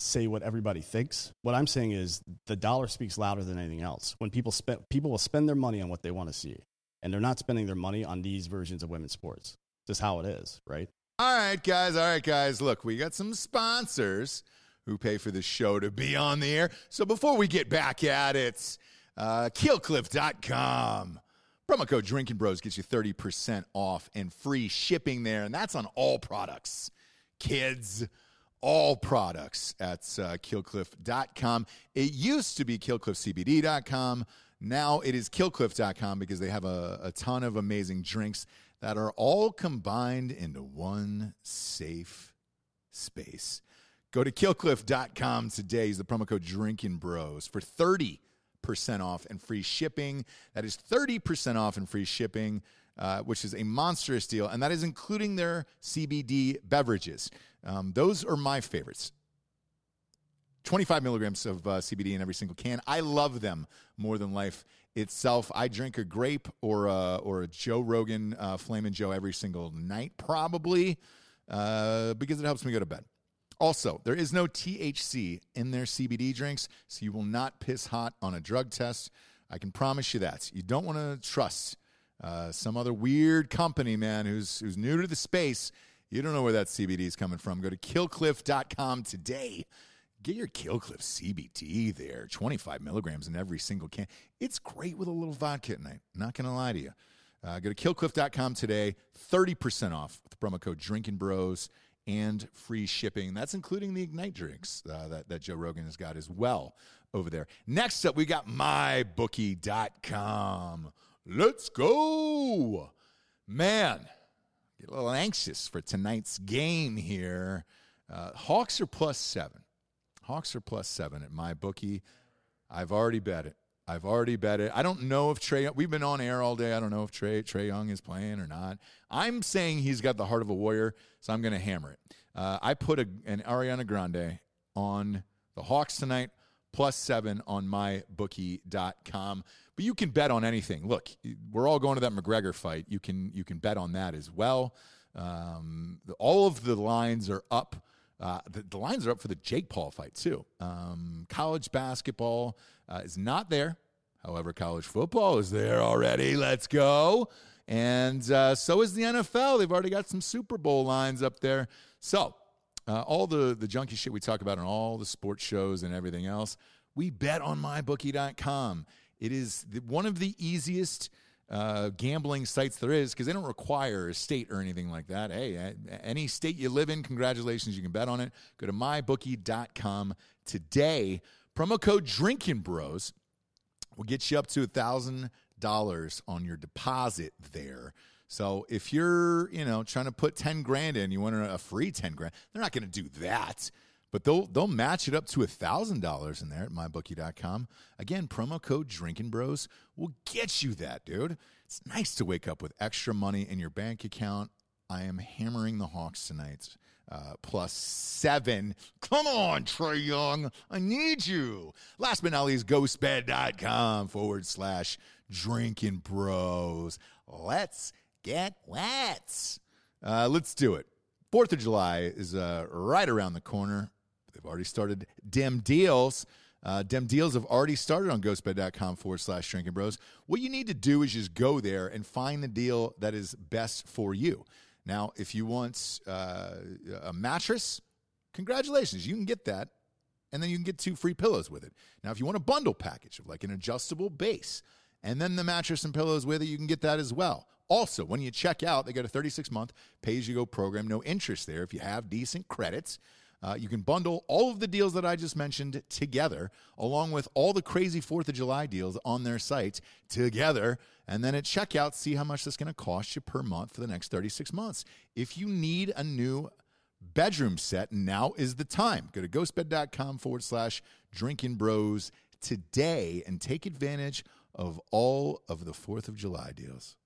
say what everybody thinks. What I'm saying is the dollar speaks louder than anything else. When people spend people will spend their money on what they want to see, and they're not spending their money on these versions of women's sports. Just how it is, right? All right, guys. All right, guys. Look, we got some sponsors who pay for the show to be on the air. So before we get back at it, uh, killcliff.com. Promo code Drinking Bros gets you 30% off and free shipping there. And that's on all products. Kids, all products at uh, killcliff.com. It used to be killcliffcbd.com. Now it is killcliff.com because they have a, a ton of amazing drinks that are all combined into one safe space. Go to killcliff.com today. Use the promo code Drinking Bros for 30% off and free shipping. That is 30% off and free shipping, uh, which is a monstrous deal. And that is including their CBD beverages. Um, those are my favorites. 25 milligrams of uh, CBD in every single can. I love them more than life itself. I drink a grape or a, or a Joe Rogan uh, Flamin' Joe every single night, probably, uh, because it helps me go to bed. Also, there is no THC in their CBD drinks, so you will not piss hot on a drug test. I can promise you that. You don't want to trust uh, some other weird company, man, who's who's new to the space. You don't know where that CBD is coming from. Go to killcliff.com today. Get your Killcliff CBD there, 25 milligrams in every single can. It's great with a little vodka at night. Not going to lie to you. Uh, go to killcliff.com today, 30% off with the promo code Drinking Bros and free shipping. That's including the Ignite drinks uh, that, that Joe Rogan has got as well over there. Next up, we got mybookie.com. Let's go. Man, get a little anxious for tonight's game here. Uh, Hawks are plus seven. Hawks are plus seven at my bookie. I've already bet it. I've already bet it. I don't know if Trae. We've been on air all day. I don't know if Trae Trae Young is playing or not. I'm saying he's got the heart of a warrior, so I'm going to hammer it. Uh, I put a, an Ariana Grande on the Hawks tonight, plus seven on mybookie.com. But you can bet on anything. Look, we're all going to that McGregor fight. You can you can bet on that as well. Um, the, all of the lines are up. Uh, the, the lines are up for the Jake Paul fight too. Um, college basketball uh, is not there. However, college football is there already. Let's go. And uh, so is the NFL. They've already got some Super Bowl lines up there. So uh, all the the junky shit we talk about on all the sports shows and everything else, we bet on mybookie.com. It is the, one of the easiest uh, gambling sites there is because they don't require a state or anything like that. Hey, any state you live in, congratulations, you can bet on it. Go to mybookie.com today. Promo code Drinking Bros will get you up to a thousand dollars on your deposit there. So if you're, you know, trying to put ten grand in, you want a free ten grand. They're not going to do that, but they'll they'll match it up to thousand dollars in there at mybookie.com. Again, promo code Drinking Bros will get you that, dude. It's nice to wake up with extra money in your bank account. I am hammering the Hawks tonight. Uh, plus seven. Come on, Trae Young. I need you. Last but not least, ghostbed.com forward slash drinking bros. Let's get wet. Uh, let's do it. Fourth of July is uh, right around the corner. They've already started Dem Deals. Uh, Dem Deals have already started on ghostbed.com forward slash drinking bros. What you need to do is just go there and find the deal that is best for you. Now, if you want uh, a mattress, congratulations, you can get that. And then you can get two free pillows with it. Now, if you want a bundle package of like an adjustable base and then the mattress and pillows with it, you can get that as well. Also, when you check out, they got a 36 month pay as you go program, no interest there if you have decent credits. Uh, you can bundle all of the deals that I just mentioned together, along with all the crazy 4th of July deals on their site together. And then at checkout, see how much that's going to cost you per month for the next 36 months. If you need a new bedroom set, now is the time. Go to ghostbed.com forward slash drinking bros today and take advantage of all of the 4th of July deals.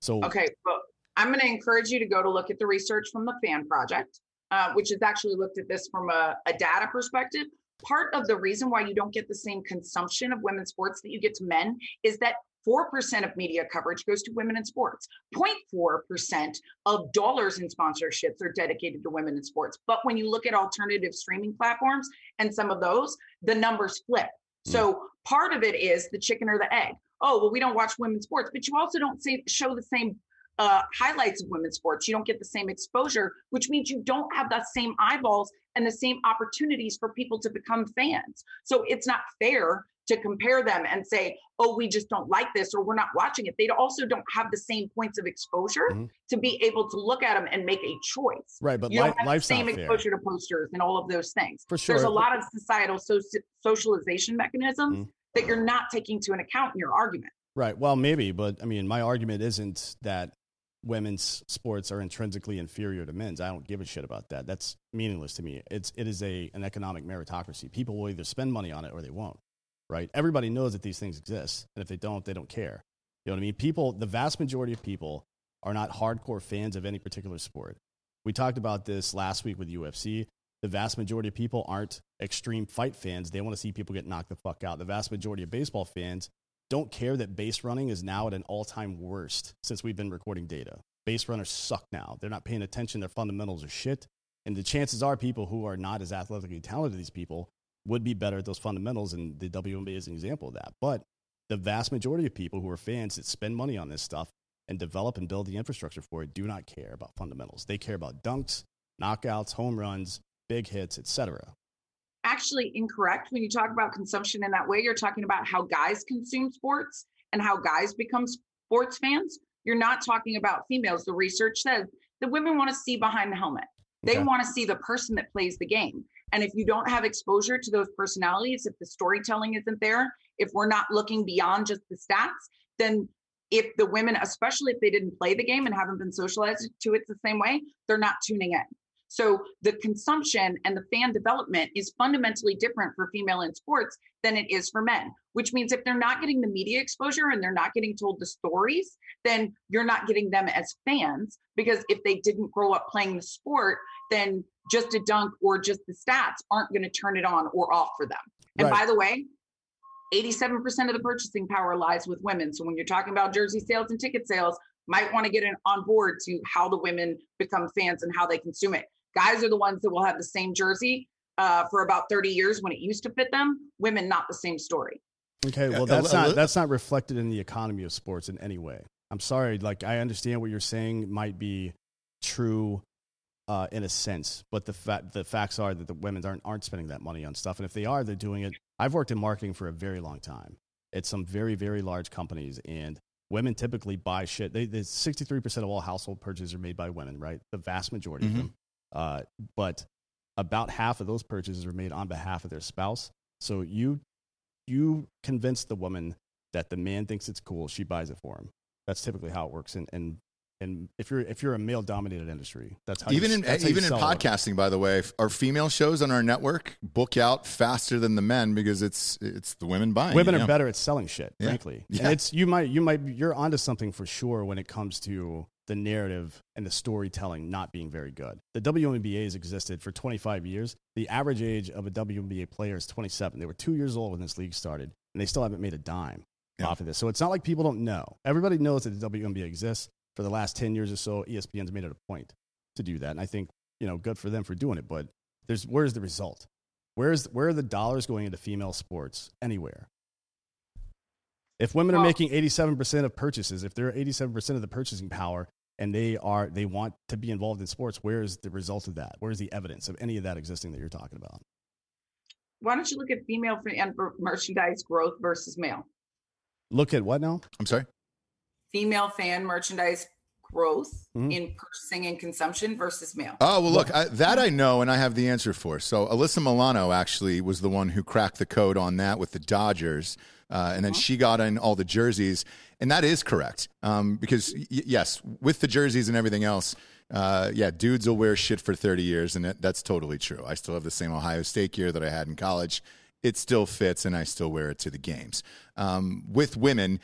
So Okay, well, I'm going to encourage you to go to look at the research from the Fan Project, uh, which has actually looked at this from a, a data perspective. Part of the reason why you don't get the same consumption of women's sports that you get to men is that 4% of media coverage goes to women in sports. 0.4% of dollars in sponsorships are dedicated to women in sports. But when you look at alternative streaming platforms and some of those, the numbers flip. So part of it is the chicken or the egg. Oh, well, we don't watch women's sports, but you also don't see, show the same uh, highlights of women's sports. You don't get the same exposure, which means you don't have the same eyeballs and the same opportunities for people to become fans. So it's not fair to compare them and say, oh, we just don't like this or we're not watching it. They also don't have the same points of exposure Mhm. to be able to look at them and make a choice. right, but you li- have the same exposure to posters and all of those things. For sure. There's a lot of societal soci- socialization mechanisms Mhm. that you're not taking into account in your argument. Right. Well, maybe, but I mean, my argument isn't that women's sports are intrinsically inferior to men's. I don't give a shit about that. That's meaningless to me. It's it is a an economic meritocracy. People will either spend money on it or they won't. Right. Everybody knows that these things exist, and if they don't, they don't care. You know what I mean? People, the vast majority of people are not hardcore fans of any particular sport. We talked about this last week with UFC. The vast majority of people aren't extreme fight fans. They want to see people get knocked the fuck out. The vast majority of baseball fans don't care that base running is now at an all time worst since we've been recording data. Base runners suck now. They're not paying attention. Their fundamentals are shit. And the chances are people who are not as athletically talented as these people would be better at those fundamentals. And the WNBA is an example of that. But the vast majority of people who are fans that spend money on this stuff and develop and build the infrastructure for it do not care about fundamentals. They care about dunks, knockouts, home runs, big hits, etc. actually incorrect when you talk about consumption in that way. You're talking about how guys consume sports and how guys become sports fans. You're not talking about females. The research says that women want to see behind the helmet. They Okay. want to see the person that plays the game. And if you don't have exposure to those personalities, if the storytelling isn't there, if we're not looking beyond just the stats, then if the women, especially if they didn't play the game and haven't been socialized to it the same way, they're not tuning in. So the consumption and the fan development is fundamentally different for female in sports than it is for men, which means if they're not getting the media exposure and they're not getting told the stories, then you're not getting them as fans because if they didn't grow up playing the sport, then just a dunk or just the stats aren't going to turn it on or off for them. And Right. by the way, 87% of the purchasing power lies with women. So when you're talking about jersey sales and ticket sales, might want to get in, on board to how the women become fans and how they consume it. Guys are the ones that will have the same jersey uh, for about 30 years when it used to fit them. Women, not the same story. Okay, well that's not that's not reflected in the economy of sports in any way. I'm sorry, like I understand what you're saying might be true uh, in a sense, but the fa- the facts are that the women aren't aren't spending that money on stuff, and if they are, they're doing it. I've worked in marketing for a very long time. at some very very large companies, and women typically buy shit. They, they 63% of all household purchases are made by women, right? The vast majority Mhm. of them, uh, but about half of those purchases are made on behalf of their spouse. So you you convince the woman that the man thinks it's cool, she buys it for him. That's typically how it works. And and and if you're if you're a male dominated industry, that's how even you, in how even in it. podcasting, by the way, our female shows on our network book out faster than the men because it's it's the women buying. Women are know? better at selling shit, Yeah. frankly. Yeah. And it's you might you might you're onto something for sure when it comes to the narrative and the storytelling not being very good. The WNBA has existed for 25 years. The average age of a WNBA player is 27. They were two years old when this league started, and they still haven't made a dime Yeah. off of this. So it's not like people don't know. Everybody knows that the WNBA exists. For the last 10 years or so, ESPN's made it a point to do that, and I think you know good for them for doing it. But there's where's the result? Where's where are the dollars going into female sports anywhere? If women are Well- making 87% of purchases, if they're 87% of the purchasing power and they are they want to be involved in sports, where is the result of that? Where is the evidence of any of that existing that you're talking about? Why don't you look at female fan merchandise growth versus male? Look at what now? I'm sorry. Female fan merchandise growth Mhm. in purchasing and consumption versus male. Oh well, look, I, that I know, and I have the answer for. So Alyssa Milano actually was the one who cracked the code on that with the Dodgers, uh, and then she got in all the jerseys, and that is correct. Um, because y- yes, with the jerseys and everything else, uh, yeah, dudes will wear shit for thirty years, and that, that's totally true. I still have the same Ohio State gear that I had in college. It still fits, and I still wear it to the games. Um, with women.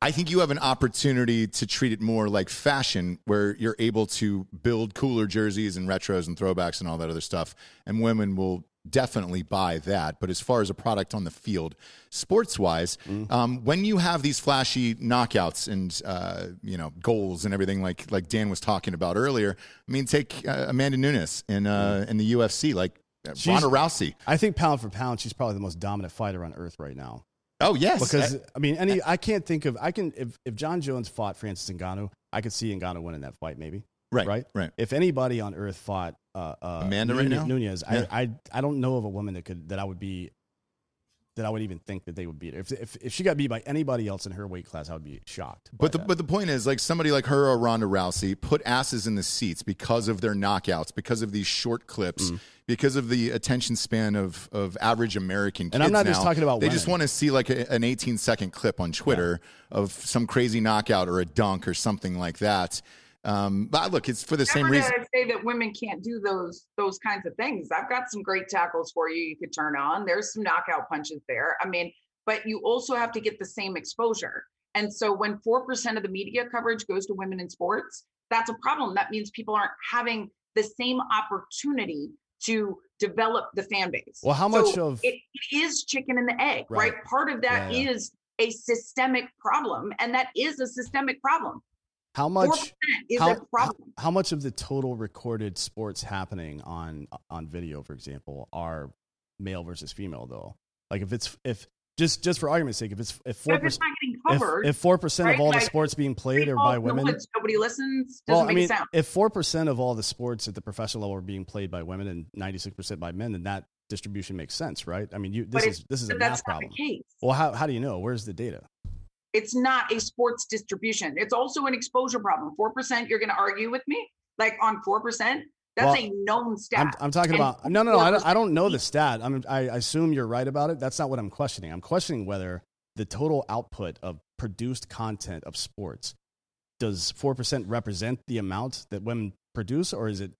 I think you have an opportunity to treat it more like fashion, where you're able to build cooler jerseys and retros and throwbacks and all that other stuff. And women will definitely buy that. But as far as a product on the field, sports wise, um, when you have these flashy knockouts and uh, you know goals and everything like like Dan was talking about earlier, I mean, take uh, Amanda Nunes in uh, in the UFC, like uh, She's- Ronda Rousey. I think pound for pound, she's probably the most dominant fighter on earth right now. Oh yes, Because I mean, any I can't think of I can if if Jon Jones fought Francis Ngannou, I could see Ngannou winning that fight maybe. right, right? right. If anybody on earth fought uh, uh, Amanda right Nunes, now? Nunes, Yeah. I, I I don't know of a woman that could that I would be that I would even think that they would beat her. If if, if she got beat by anybody else in her weight class, I would be shocked. But the that. but the point is, like somebody like her or Ronda Rousey put asses in the seats because of their knockouts, because of these short clips, Mm. because of the attention span of of average American kids. And I'm not now. just talking about They just want to see like a, an 18 second clip on Twitter of some crazy knockout or a dunk or something like that. Um, but look, it's for the same reason. I say that women can't do those those kinds of things. I've got some great tackles for you. You could turn on. There's some knockout punches there. I mean, but you also have to get the same exposure. And so when four percent of the media coverage goes to women in sports, that's a problem. That means people aren't having the same opportunity to develop the fan base. Well, how So much of- it, it is chicken and the egg, right? Right. Part of that is Yeah, yeah. a systemic problem, and that is a systemic problem. How much is how, how much of the total recorded sports happening on on video, for example, are male versus female though? Like if it's if just just for argument's sake, if it's if four percent if four percent of right, all the sports being played are by women, nobody listens. Doesn't well, I make mean, if four percent of all the sports at the professional level are being played by women and ninety six percent by men, then that distribution makes sense, right? I mean, you this is this is a math problem. Well, how how do you know? Where's the data? It's not a sports distribution. It's also an exposure problem. Four percent. You're going to argue with me? Like on four percent? That's Well, a known stat. I'm, I'm talking And about no, no, no. I don't, I don't know the stat. I'm, I assume you're right about it. That's not what I'm questioning. I'm questioning whether the total output of produced content of sports does four percent represent the amount that women produce, or is it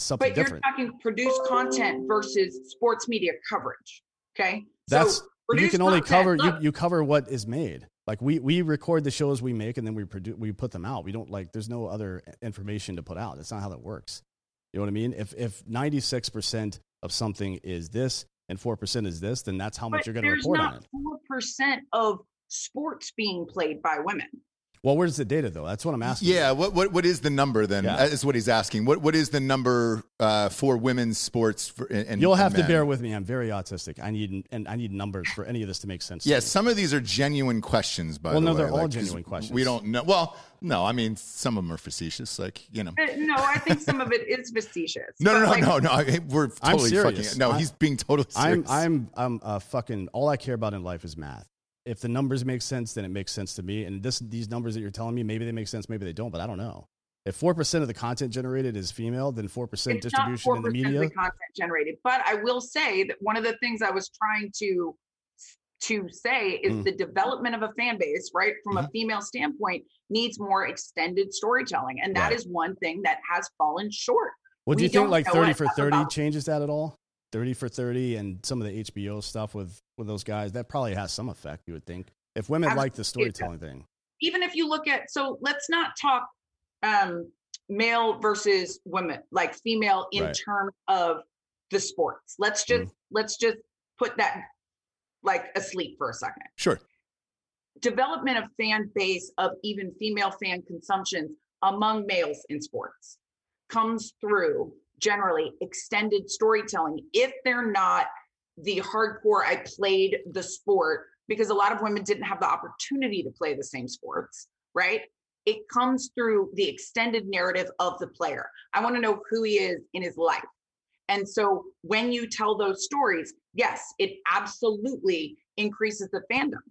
something but you're different? talking produced content versus sports media coverage. Okay. That's so you can only content- cover you, you cover what is made. Like we we record the shows we make and then we produce we put them out. We don't like there's no other information to put out. That's not how that works. You know what I mean? If if 96% of something is this and 4% is this, then that's how much but you're going to report on it. four percent of sports being played by women. Well, where's the data though? That's what I'm asking. Yeah, what, what what is the number then? Yeah. Is what he's asking. What what is the number uh, for women's sports? For, and, and You'll have to men? bear with me. I'm very autistic. I need and I need numbers for any of this to make sense. to Yeah, some of these are genuine questions. By Well, the no, way, they're all genuine questions. We don't know. Well, no, I mean some of them are facetious. Like you know. Uh, No, I think some of it is facetious. No, no, no, like, no, no. I- We're I'm totally serious. fucking. No, I- he's being totally serious. I'm I'm I'm uh, fucking all I care about in life is math. If the numbers make sense, then it makes sense to me. And this these numbers that you're telling me, maybe they make sense, maybe they don't, but I don't know. If four percent of the content generated is female, then four percent distribution in the 4% media. of the content generated. But I will say that one of the things I was trying to to say is Mm. the development of a fan base, right, from Mm-hmm. a female standpoint, needs more extended storytelling, and that Right. is one thing that has fallen short. Well, do we you think like thirty for thirty about- changes that at all? Thirty for thirty and some of the HBO stuff with with those guys that probably has some effect. You would think if women like the Absolutely, it does. storytelling thing. Even if you look at, so let's not talk um, male versus women, like female in Right. terms of the sports. Let's just let's just put that like asleep for a second. sure. development of fan base of even female fan consumption among males in sports comes through generally extended storytelling if they're not the hardcore i played the sport because a lot of women didn't have the opportunity to play the same sports right? It comes through the extended narrative of the player. I want to know who he is in his life. And so when you tell those stories yes it absolutely increases the fandom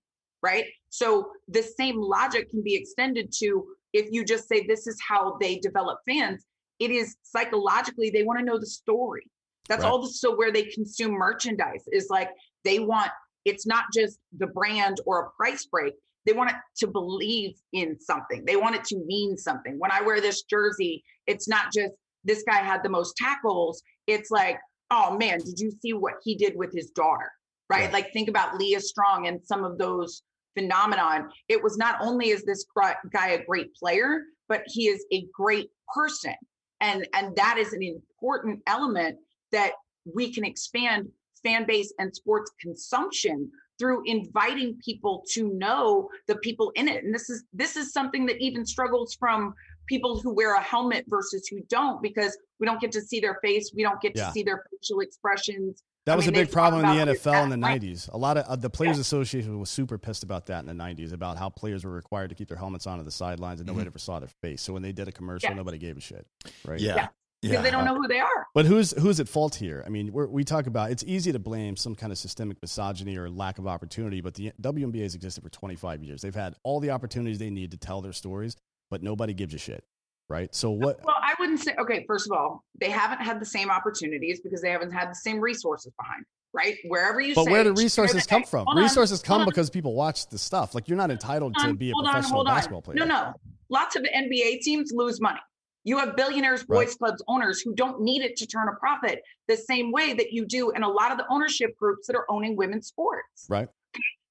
right? So the same logic can be extended to if you just say this is how they develop fans, it is psychologically they want to know the story. That's Right. all. The, so where they consume merchandise is like they want. It's not just the brand or a price break. They want it to believe in something. They want it to mean something. When I wear this jersey, it's not just this guy had the most tackles. It's like, oh man, did you see what he did with his daughter? Right? Right. Like think about Leah Strong and some of those phenomenon. It was not only is this guy a great player, but he is a great person. And and that is an important element that we can expand fan base and sports consumption through inviting people to know the people in it. And this is this is something that even struggles from people who wear a helmet versus who don't because we don't get to see their face, we don't get Yeah. to see their facial expressions. That I was mean, a big problem in the NFL in the right. 90s. A lot of uh, the Players Association was super pissed about that in the 90s about how players were required to keep their helmets on at the sidelines and nobody ever saw their face. So when they did a commercial, Yeah. nobody gave a shit. Right. Yeah. Yeah. because they don't know who they are. But who's who's at fault here? I mean, we're, we talk about it's easy to blame some kind of systemic misogyny or lack of opportunity, but the WNBA has existed for 25 years. They've had all the opportunities they need to tell their stories, but nobody gives a shit, right? So what? Well, I wouldn't say, okay, first of all, they haven't had the same opportunities because they haven't had the same resources behind, right? Wherever you But say, where do resources come from? hold on, resources come on, because people watch the stuff. Like you're not entitled to be a hold on, professional basketball player. No, no. Lots of NBA teams lose money. You have billionaires, Right. boys clubs owners who don't need it to turn a profit the same way that you do in a lot of the ownership groups that are owning women's sports. Right.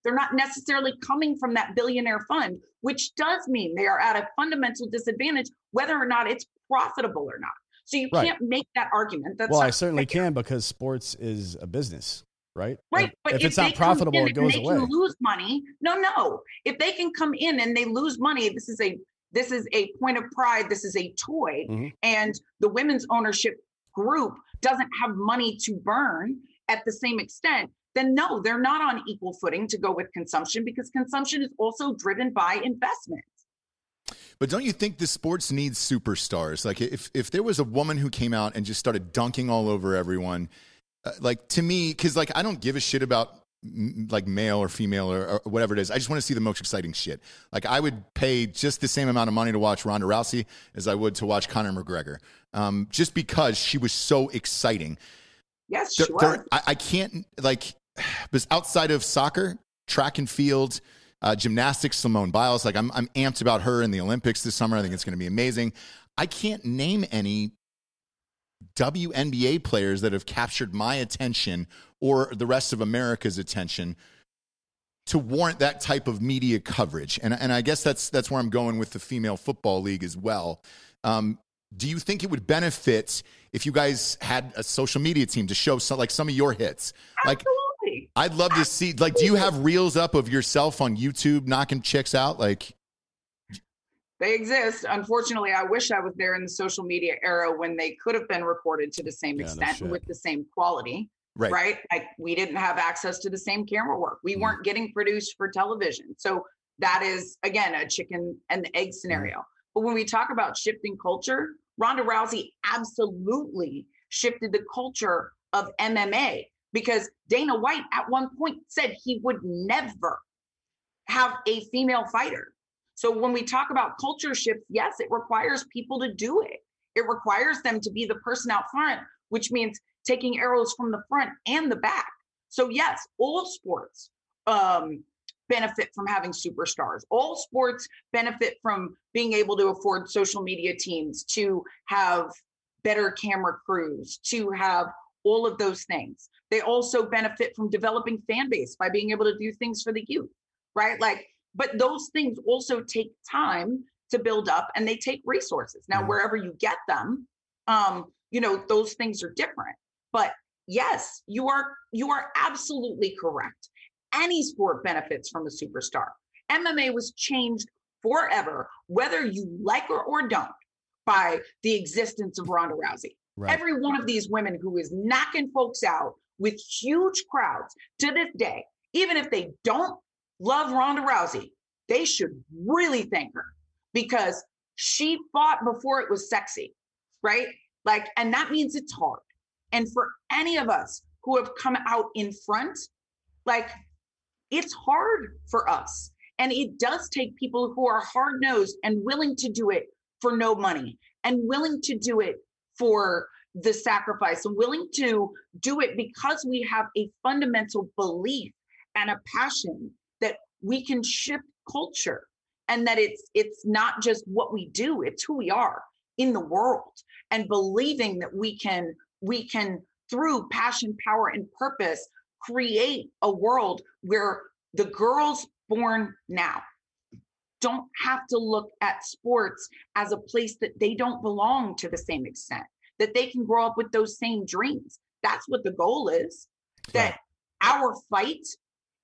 They're not necessarily coming from that billionaire fund, which does mean they are at a fundamental disadvantage, whether or not it's profitable or not. So you Right. can't make that argument. That's well, I certainly fair. can because sports is a business, right? Right, If- but if, it's not profitable, it goes they away. Can lose money. No, no. If they can come in and they lose money, this is a this is a point of pride. This is a toy, Mhm. and the women's ownership group doesn't have money to burn at the same extent. Then no, they're not on equal footing to go with consumption because consumption is also driven by investment. But don't you think the sports needs superstars? Like if if there was a woman who came out and just started dunking all over everyone, uh, like to me, because like I don't give a shit about like male or female or, or whatever it is. I just want to see the most exciting shit. Like I would pay just the same amount of money to watch Ronda Rousey as I would to watch Conor McGregor, um, just because she was so exciting. Yes, There- there-. I, I can't like, because outside of soccer, track and field, uh, gymnastics, Simone Biles, like I'm, I'm amped about her in the Olympics this summer. I think it's going to be amazing. I can't name any WNBA players that have captured my attention or the rest of America's attention to warrant that type of media coverage. And, and I guess that's, that's where I'm going with the female football league as well. Um, do you think it would benefit if you guys had a social media team to show some, like some of your hits? Like Absolutely. I'd love to see like do you have reels up of yourself on YouTube knocking chicks out? Like They exist. Unfortunately, I wish I was there in the social media era when they could have been recorded to the same Yeah, extent shit. with the same quality. right. right? Like we didn't have access to the same camera work. We Mhm. weren't getting produced for television. So that is again a chicken and the egg scenario. But when we talk about shifting culture, Ronda Rousey absolutely shifted the culture of MMA because Dana White at one point said he would never have a female fighter. So when we talk about culture shifts, yes, it requires people to do it. It requires them to be the person out front, which means taking arrows from the front and the back. So yes, all sports um, benefit from having superstars. All sports benefit from being able to afford social media teams, to have better camera crews, to have all of those things. They also benefit from developing fan base by being able to do things for the youth, right? Like, but those things also take time to build up and they take resources. Now, Mhm. wherever you get them, um, you know, those things are different. But yes, you are you are absolutely correct. Any sport benefits from a superstar. MMA was changed forever, whether you like her or don't, by the existence of Ronda Rousey. Right. Every one of these women who is knocking folks out with huge crowds to this day, even if they don't love Ronda Rousey, they should really thank her because she fought before it was sexy, right? Like, and that means it's hard. And for any of us who have come out in front, like, it's hard for us. And it does take people who are hard nosed and willing to do it for no money and willing to do it for the sacrifice. And willing to do it because we have a fundamental belief and a passion that we can shift culture and that it's it's not just what we do it's who we are in the world and believing that we can we can through passion power and purpose create a world where the girls born now don't have to look at sports as a place that they don't belong to the same extent that they can grow up with those same dreams. That's what the goal is. That our fight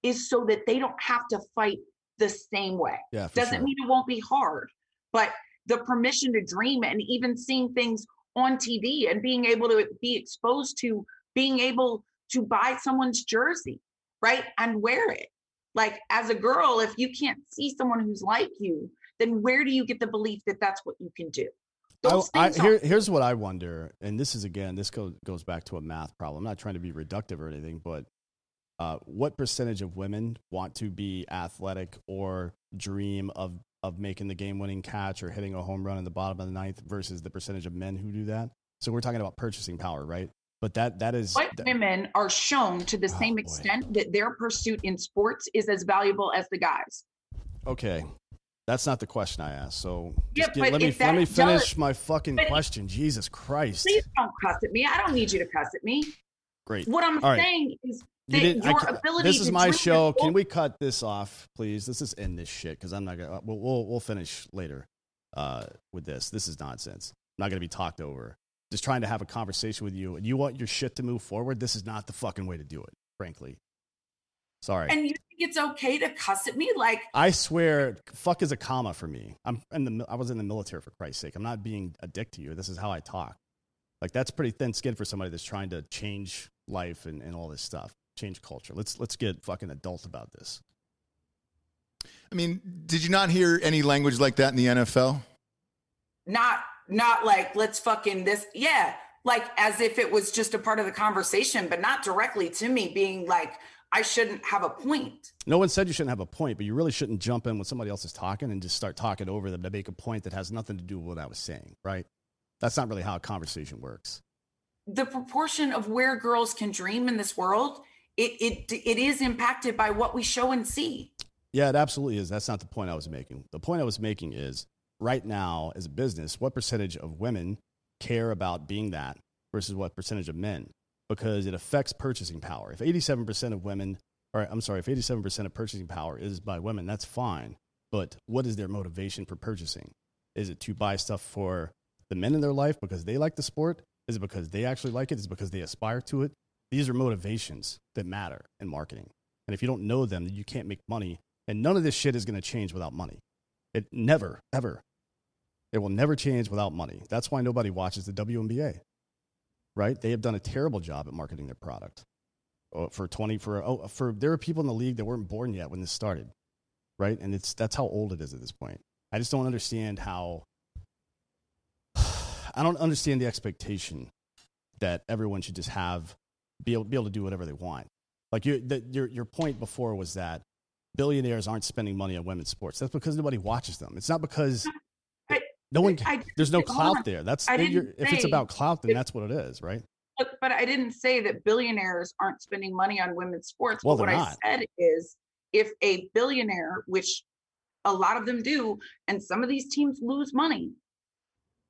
is so that they don't have to fight the same way. Yeah, doesn't sure. mean it won't be hard but the permission to dream and even seeing things on tv and being able to be exposed to being able to buy someone's jersey right and wear it like as a girl if you can't see someone who's like you then where do you get the belief that that's what you can do I, I, here, here's what I wonder, and this is again, this goes goes back to a math problem. I'm not trying to be reductive or anything, but uh, what percentage of women want to be athletic or dream of of making the game winning catch or hitting a home run in the bottom of the ninth versus the percentage of men who do that? So we're talking about purchasing power, right? But that that is white that- women are shown to the Oh, same boy. extent that their pursuit in sports is as valuable as the guys okay. That's not the question I asked. So Yeah, just get- let me let me finish my fucking question. Jesus Christ! please don't cuss at me i don't need you to cuss at me Great. what i'm All right. saying is You didn't- I your ability this is my show. Can we cut this off, please? Let's just end this shit because I'm not gonna. We'll, we'll we'll finish later uh, with this. This is nonsense. I'm not gonna be talked over. Just trying to have a conversation with you, and you want your shit to move forward. This is not the fucking way to do it. Frankly, sorry. and you think it's okay to cuss at me like I swear, fuck is a comma for me. I'm in the. I was in the military for Christ's sake. I'm not being a dick to you. This is how I talk. Like that's pretty thin skin for somebody that's trying to change life and, and all this stuff, change culture. Let's let's get fucking adult about this. I mean, did you not hear any language like that in the NFL? not not like let's fucking this yeah like as if it was just a part of the conversation but not directly to me being like i shouldn't have a point No one said you shouldn't have a point, but you really shouldn't jump in when somebody else is talking and just start talking over them to make a point that has nothing to do with what I was saying, right? That's not really how a conversation works. the proportion of where girls can dream in this world it it it is impacted by what we show and see Yeah, it absolutely is. That's not the point I was making. The point I was making is right now, as a business, what percentage of women care about being that versus what percentage of men? Because it affects purchasing power. If 87% of women, or I'm sorry, if 87% of purchasing power is by women, that's fine. But what is their motivation for purchasing? Is it to buy stuff for the men in their life because they like the sport? Is it because they actually like it? Is it because they aspire to it? These are motivations that matter in marketing. And if you don't know them, you can't make money. And none of this shit is going to change without money. It never, ever. It will never change without money. That's why nobody watches the WNBA, right? They have done a terrible job at marketing their product. Oh, For 20, for, oh, for, there are people in the league that weren't born yet when this started, right? And it's, that's how old it is at this point. I just don't understand how, I don't understand the expectation that everyone should just have, be able, be able to do whatever they want. Like you, the, your, your point before was that billionaires aren't spending money on women's sports. That's because nobody watches them. It's not because I- no one. I- there's no clout there. That's I if it's about clout, then if- that's what it is, right? But, but I didn't say that billionaires aren't spending money on women's sports. Well, but what they're I said is if a billionaire, which a lot of them do, and some of these teams lose money.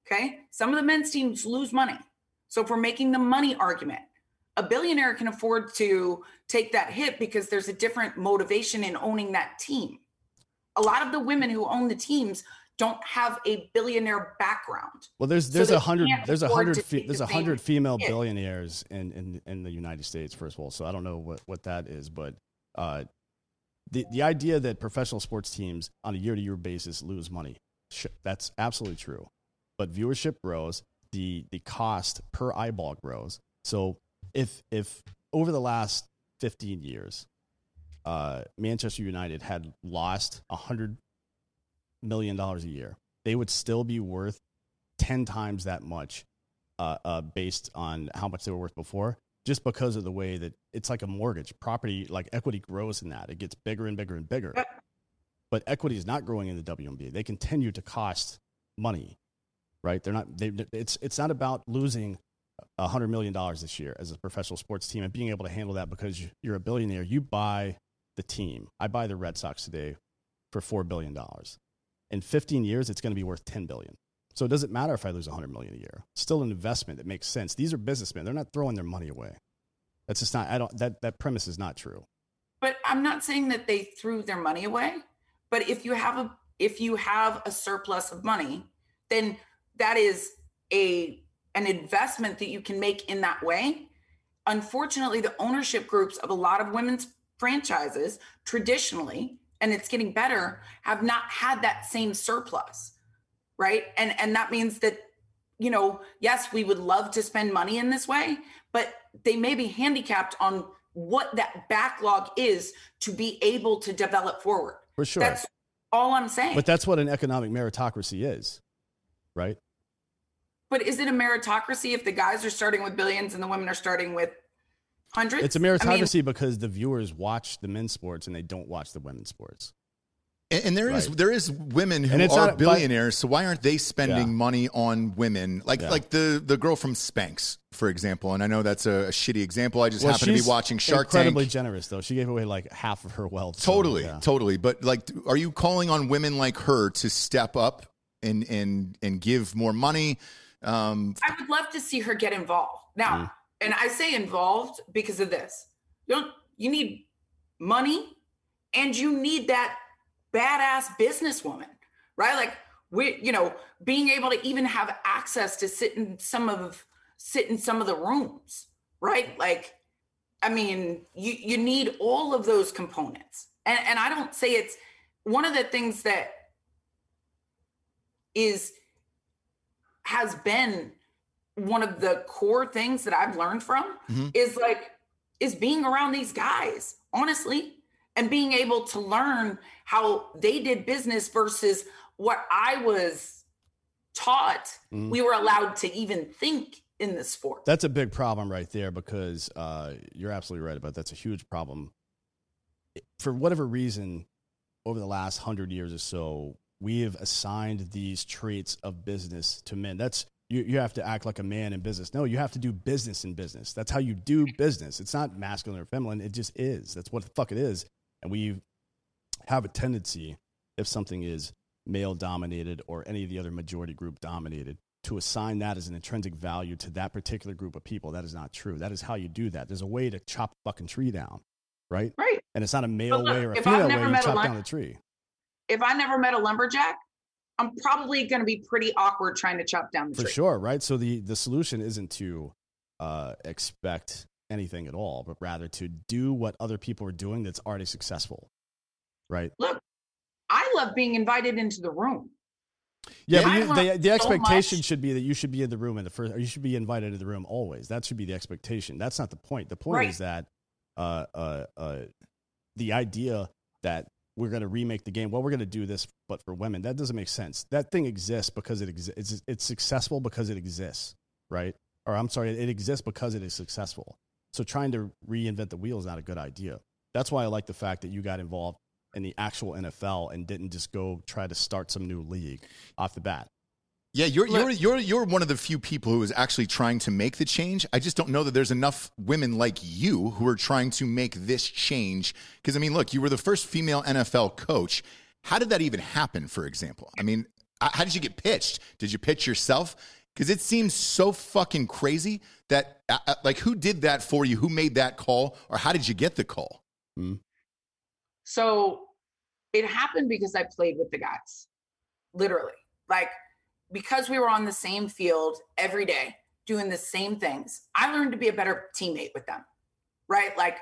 Okay. Some of the men's teams lose money. So if we're making the money argument, a billionaire can afford to take that hit because there's a different motivation in owning that team. A lot of the women who own the teams don't have a billionaire background. Well, there's there's they a hundred there's a hundred fe- there's a hundred female hit. billionaires in, in in the United States. First of all, so I don't know what what that is, but uh, the the idea that professional sports teams on a year to year basis lose money, that's absolutely true. But viewership grows, the the cost per eyeball grows. So if if over the last 15 years, uh, Manchester United had lost hundred million dollars a year, they would still be worth 10 times that much uh, uh, based on how much they were worth before, just because of the way that it's like a mortgage. Property, like equity grows in that. It gets bigger and bigger and bigger. But- equity is not growing in the WNBA. They continue to cost money, right? They're not. They, it's it's not about losing hundred million dollars this year as a professional sports team and being able to handle that because you're a billionaire. You buy the team. I buy the Red Sox today for four billion dollars. In 15 years, it's going to be worth 10 billion. So it doesn't matter if I lose 100 million a year. It's still an investment that makes sense. These are businessmen. They're not throwing their money away. That's just not. I don't. That that premise is not true. But I'm not saying that they threw their money away. But if you have a if you have a surplus of money, then that is a an investment that you can make in that way. Unfortunately, the ownership groups of a lot of women's franchises traditionally, and it's getting better, have not had that same surplus. Right. And and that means that, you know, yes, we would love to spend money in this way, but they may be handicapped on what that backlog is to be able to develop forward. For sure. That's all I'm saying. But that's what an economic meritocracy is, right? But is it a meritocracy if the guys are starting with billions and the women are starting with hundreds? It's a meritocracy I mean, because the viewers watch the men's sports and they don't watch the women's sports. And, and there is right. there is women who are not, billionaires, but, so why aren't they spending yeah. money on women? Like yeah. like the the girl from Spanx, for example. And I know that's a, a shitty example. I just well, happen to be watching Shark incredibly Tank. generous though. She gave away like half of her wealth. Totally, so, yeah. totally. But like, are you calling on women like her to step up and and and give more money? Um, I would love to see her get involved now. Mm. And I say involved because of this. You don't. You need money, and you need that badass businesswoman, right? Like we, you know, being able to even have access to sit in some of sit in some of the rooms, right? Like, I mean, you you need all of those components. And and I don't say it's one of the things that is has been one of the core things that I've learned from mm-hmm. is like is being around these guys, honestly and being able to learn how they did business versus what I was taught mm. we were allowed to even think in the sport. That's a big problem right there because uh, you're absolutely right about that. that's a huge problem. For whatever reason, over the last hundred years or so, we have assigned these traits of business to men. That's you, you have to act like a man in business. No, you have to do business in business. That's how you do business. It's not masculine or feminine. It just is. That's what the fuck it is. And we have a tendency, if something is male dominated or any of the other majority group dominated, to assign that as an intrinsic value to that particular group of people. That is not true. That is how you do that. There's a way to chop a fucking tree down, right? Right. And it's not a male look, way or a female way you chop down the tree. If I never met a lumberjack, I'm probably going to be pretty awkward trying to chop down the For tree. For sure, right? So the the solution isn't to uh, expect anything at all, but rather to do what other people are doing that's already successful. Right. Look, I love being invited into the room. Yeah, but you, the, the expectation should be that you should be in the room in the first, or you should be invited to the room always. That should be the expectation. That's not the point. The point right. is that uh, uh, uh, the idea that we're going to remake the game. Well, we're going to do this, but for women, that doesn't make sense. That thing exists because it exists. It's, it's successful because it exists, right? Or I'm sorry, it exists because it is successful. So trying to reinvent the wheel is not a good idea. That's why I like the fact that you got involved in the actual NFL and didn't just go try to start some new league off the bat. Yeah, you're you're you're you're one of the few people who is actually trying to make the change. I just don't know that there's enough women like you who are trying to make this change. Because I mean, look, you were the first female NFL coach. How did that even happen? For example, I mean, how did you get pitched? Did you pitch yourself? Because it seems so fucking crazy that, uh, uh, like, who did that for you? Who made that call? Or how did you get the call? Mm. So it happened because I played with the guys, literally. Like, because we were on the same field every day doing the same things, I learned to be a better teammate with them, right? Like,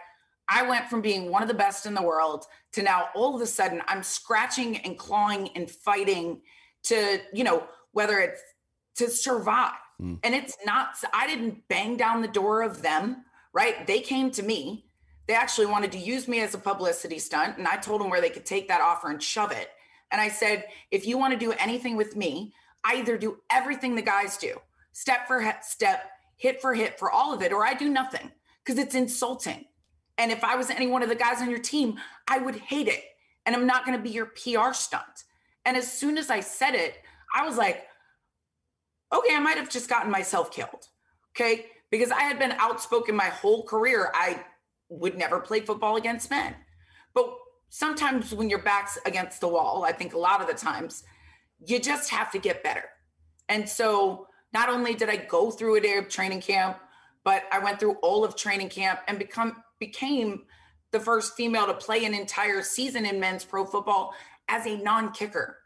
I went from being one of the best in the world to now all of a sudden I'm scratching and clawing and fighting to, you know, whether it's to survive. Mm. And it's not, I didn't bang down the door of them, right? They came to me. They actually wanted to use me as a publicity stunt. And I told them where they could take that offer and shove it. And I said, if you want to do anything with me, either do everything the guys do, step for step, hit for hit for all of it, or I do nothing because it's insulting. And if I was any one of the guys on your team, I would hate it and I'm not going to be your PR stunt. And as soon as I said it, I was like, okay, I might have just gotten myself killed. Okay. Because I had been outspoken my whole career. I would never play football against men. But sometimes when your back's against the wall, I think a lot of the times, you just have to get better. And so not only did I go through a day of training camp, but I went through all of training camp and become became the first female to play an entire season in men's pro football as a non-kicker.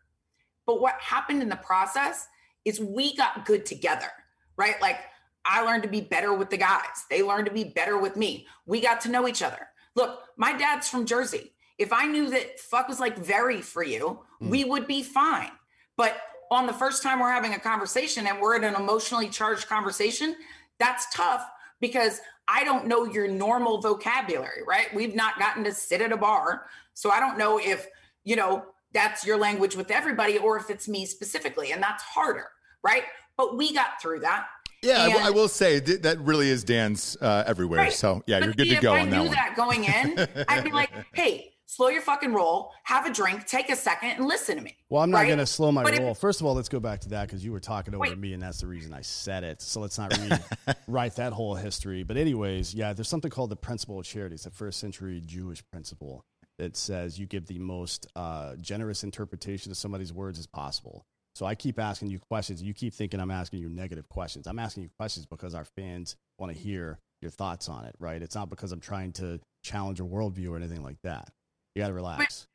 But what happened in the process is we got good together, right? Like I learned to be better with the guys. They learned to be better with me. We got to know each other. Look, my dad's from Jersey. If I knew that fuck was like very for you, mm. we would be fine. But on the first time we're having a conversation and we're in an emotionally charged conversation, that's tough because I don't know your normal vocabulary, right? We've not gotten to sit at a bar. So I don't know if, you know, that's your language with everybody or if it's me specifically. And that's harder, right? But we got through that. Yeah, and, I will say that really is Dan's uh, everywhere. Right. So yeah, but you're good to go I on that one. that going in, I'd be like, hey, slow your fucking roll, have a drink, take a second, and listen to me. Well, I'm not right? going to slow my but roll. If, First of all, let's go back to that because you were talking over wait. me, and that's the reason I said it. So let's not read, write that whole history. But anyways, yeah, there's something called the principle of charity. It's a first century Jewish principle that says you give the most uh, generous interpretation of somebody's words as possible. So I keep asking you questions. You keep thinking I'm asking you negative questions. I'm asking you questions because our fans want to hear your thoughts on it, right? It's not because I'm trying to challenge your worldview or anything like that. You got to relax.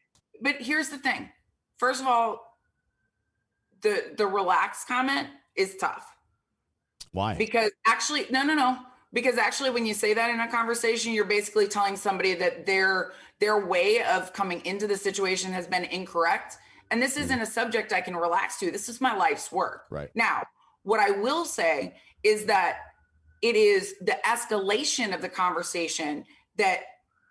But, but here's the thing. First of all, the the relax comment is tough. Why? Because actually, no, no, no. Because actually, when you say that in a conversation, you're basically telling somebody that their their way of coming into the situation has been incorrect. And this isn't a subject I can relax to. This is my life's work. Right. Now, what I will say is that it is the escalation of the conversation that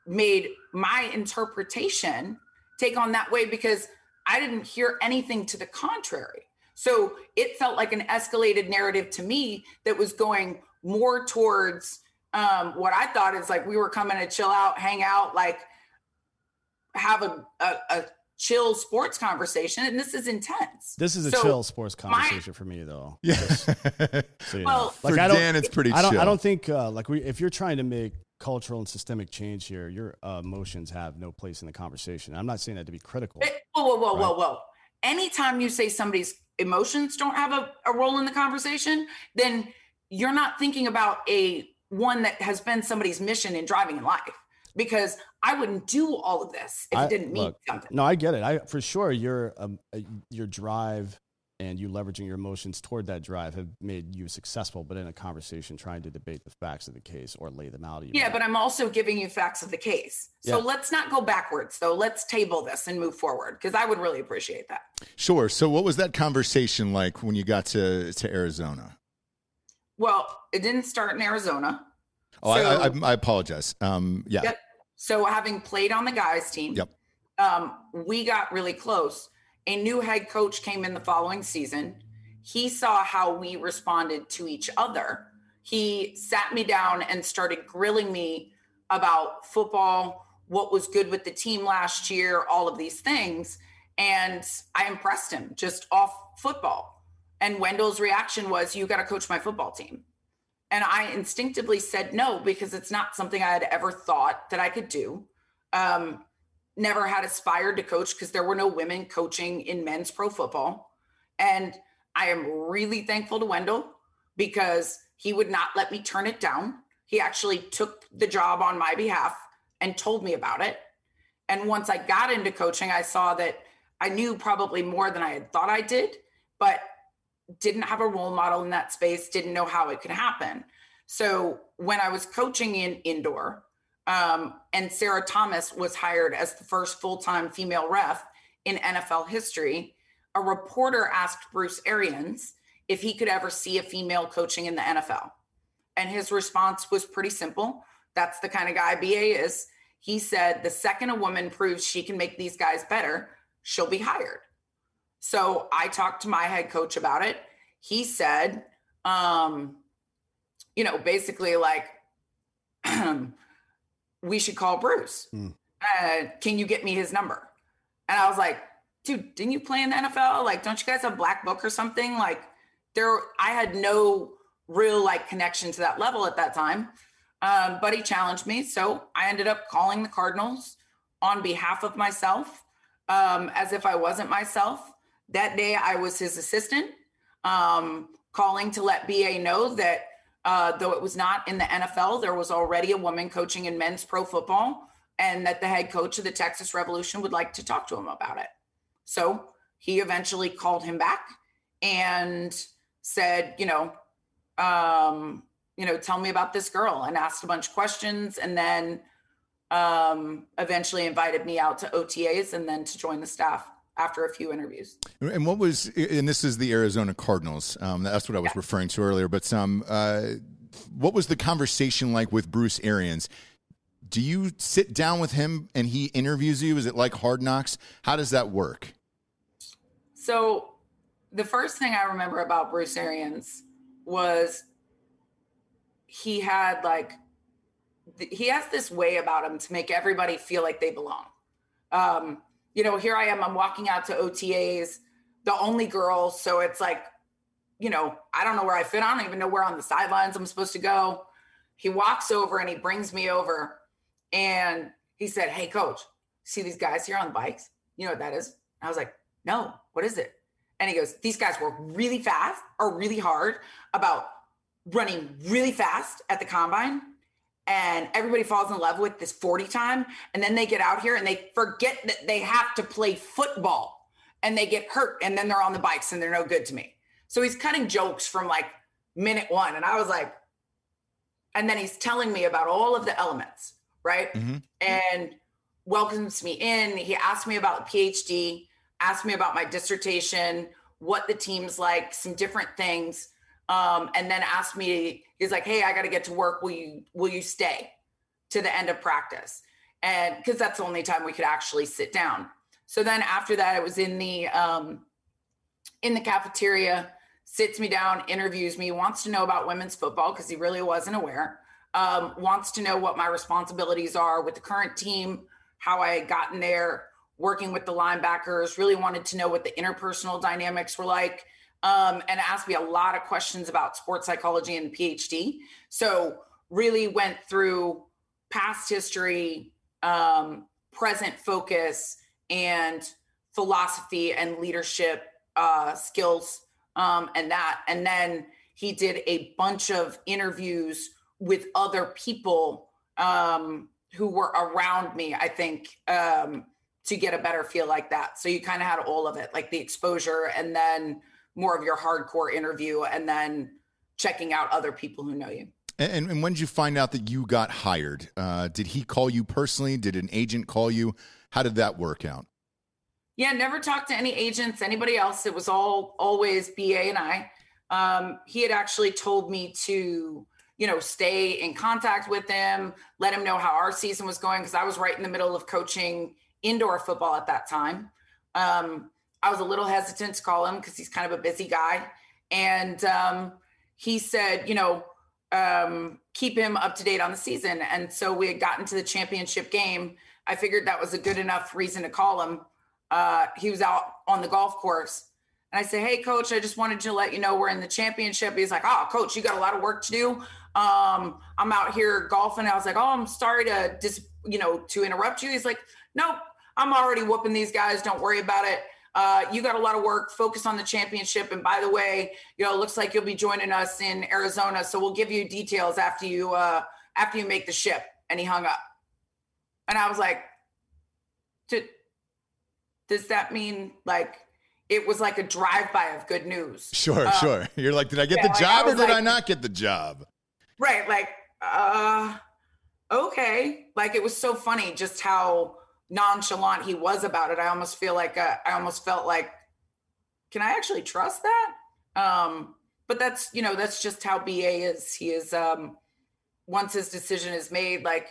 made my interpretation take on that way because I didn't hear anything to the contrary. So it felt like an escalated narrative to me that was going more towards um, what I thought is like we were coming to chill out, hang out, like have a, a, a chill sports conversation. And this is intense. This is a so chill sports conversation my, for me, though. Yeah. so, well, know. like, for I don't, Dan, it's pretty I don't, chill. I don't think uh, like we, if you're trying to make cultural and systemic change here, your uh, emotions have no place in the conversation. I'm not saying that to be critical. Whoa, whoa, whoa, right? whoa, whoa. Anytime you say somebody's emotions don't have a, a role in the conversation, then you're not thinking about a one that has been somebody's mission in driving in life because I wouldn't do all of this if I, it didn't mean look, something. No, I get it. I for sure your um, uh, your drive and you leveraging your emotions toward that drive have made you successful, but in a conversation trying to debate the facts of the case or lay them out. Yeah, but I'm also giving you facts of the case. So yeah. let's not go backwards though. Let's table this and move forward because I would really appreciate that. Sure. So what was that conversation like when you got to, to Arizona? Well, it didn't start in Arizona. Oh, so, I, I, I, apologize. Um, yeah. Yep. So having played on the guys team, yep. Um, we got really close a new head coach came in the following season. He saw how we responded to each other. He sat me down and started grilling me about football, what was good with the team last year, all of these things. And I impressed him just off football. And Wendell's reaction was, You got to coach my football team. And I instinctively said no because it's not something I had ever thought that I could do. Um, never had aspired to coach because there were no women coaching in men's pro football. And I am really thankful to Wendell because he would not let me turn it down. He actually took the job on my behalf and told me about it. And once I got into coaching, I saw that I knew probably more than I had thought I did, but didn't have a role model in that space, didn't know how it could happen. So when I was coaching in indoor, um, and Sarah Thomas was hired as the first full time female ref in NFL history. A reporter asked Bruce Arians if he could ever see a female coaching in the NFL. And his response was pretty simple. That's the kind of guy BA is. He said, the second a woman proves she can make these guys better, she'll be hired. So I talked to my head coach about it. He said, um, you know, basically like, we should call Bruce. Mm. Uh, can you get me his number? And I was like, dude, didn't you play in the NFL? Like, don't you guys have black book or something? Like, there, I had no real like connection to that level at that time. Um, but he challenged me. So I ended up calling the Cardinals on behalf of myself, um, as if I wasn't myself. That day I was his assistant, um, calling to let BA know that uh, though it was not in the NFL, there was already a woman coaching in men's pro football, and that the head coach of the Texas Revolution would like to talk to him about it. So he eventually called him back and said, you know, um, you know, tell me about this girl and asked a bunch of questions and then um, eventually invited me out to OTAs and then to join the staff after a few interviews. And what was, and this is the Arizona Cardinals. Um, that's what I was yeah. referring to earlier. But um, uh, what was the conversation like with Bruce Arians? Do you sit down with him and he interviews you? Is it like Hard Knocks? How does that work? So, the first thing I remember about Bruce Arians was he had like he has this way about him to make everybody feel like they belong. Um, you know, here I am, I'm walking out to OTAs, the only girl. So it's like, you know, I don't know where I fit. I don't even know where on the sidelines I'm supposed to go. He walks over and he brings me over and he said, Hey, coach, see these guys here on the bikes? You know what that is? I was like, No, what is it? And he goes, These guys work really fast or really hard about running really fast at the combine and everybody falls in love with this 40 time and then they get out here and they forget that they have to play football and they get hurt and then they're on the bikes and they're no good to me. So he's cutting jokes from like minute one and i was like and then he's telling me about all of the elements right? Mm-hmm. and welcomes me in. He asked me about the phd asked me about my dissertation what the team's like some different things um, and then asked me he's like hey i got to get to work. Will you will you stay to the end of practice? And because that's the only time we could actually sit down. So then after that it was in the um, in the cafeteria sits me down interviews me wants to know about women's football because he really wasn't aware. Um, wants to know what my responsibilities are with the current team how i had gotten there working with the linebackers really wanted to know what the interpersonal dynamics were like um, and asked me a lot of questions about sports psychology and PhD. So really went through past history, um, present focus, and philosophy and leadership uh, skills, um, and that. And then he did a bunch of interviews with other people um, who were around me. I think um, to get a better feel like that. So you kind of had all of it, like the exposure, and then more of your hardcore interview and then checking out other people who know you. And, and when did you find out that you got hired? Uh, did he call you personally? Did an agent call you? How did that work out? Yeah, never talked to any agents, anybody else. It was all always BA and I. Um, he had actually told me to, you know, stay in contact with him, let him know how our season was going because I was right in the middle of coaching indoor football at that time. Um, I was a little hesitant to call him because he's kind of a busy guy. And um, he said, you know, um, keep him up to date on the season. And so we had gotten to the championship game. I figured that was a good enough reason to call him. Uh, he was out on the golf course. And I said, Hey, coach, I just wanted to let you know we're in the championship. He's like, Oh, coach, you got a lot of work to do. Um, I'm out here golfing. I was like, Oh, I'm sorry to dis, you know, to interrupt you. He's like, Nope, I'm already whooping these guys. Don't worry about it uh, you got a lot of work. Focus on the championship. And by the way, you know, it looks like you'll be joining us in Arizona, so we'll give you details after you uh, after you make the ship. And he hung up. And I was like, does that mean like it was like a drive-by of good news? Sure, um, sure. You're like, did I get yeah, the job or did like, I not get the job? Right, like, uh, okay. Like it was so funny just how nonchalant he was about it, I almost feel like uh, I almost felt like, can I actually trust that? Um, but that's you know that's just how BA is. He is um, once his decision is made, like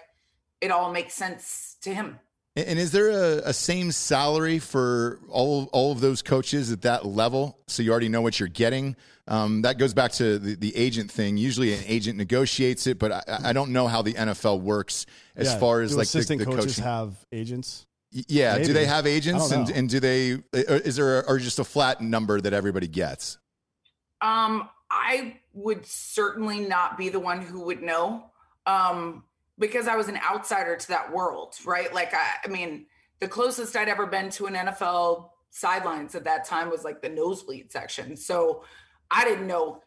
it all makes sense to him. And is there a, a, same salary for all all of those coaches at that level? So you already know what you're getting. Um, that goes back to the, the agent thing. Usually, an agent negotiates it, but I, I don't know how the NFL works as yeah. far as Do like assistant the, the coaches coaching. have agents. Y- Yeah. Do they have agents, and and do they? Is there or just a flat number that everybody gets? Um, I would certainly not be the one who would know, um, because I was an outsider to that world, right? Like, I, I mean, the closest I'd ever been to an NFL sidelines at that time was like the nosebleed section. So I didn't know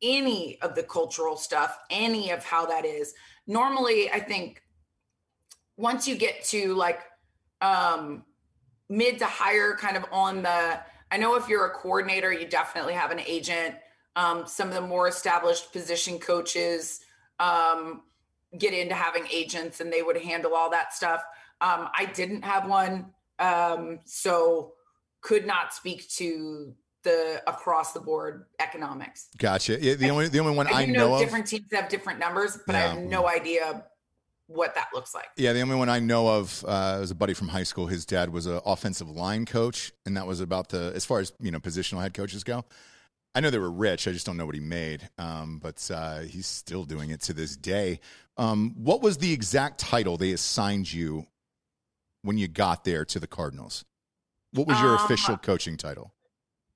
any of the cultural stuff, any of how that is. Normally, I think once you get to like um mid to higher kind of on the I know if you're a coordinator, you definitely have an agent. Um, some of the more established position coaches um, get into having agents and they would handle all that stuff. Um, I didn't have one, um, so could not speak to the across the board economics. Gotcha. Yeah, the only the only one I I know know of. different teams have different numbers, but I have no idea what that looks like. Yeah, the only one I know of uh, was a buddy from high school. His dad was an offensive line coach, and that was about the as far as you know positional head coaches go. I know they were rich. I just don't know what he made. Um, but uh, he's still doing it to this day. Um, what was the exact title they assigned you when you got there to the Cardinals? What was your Um, official coaching title?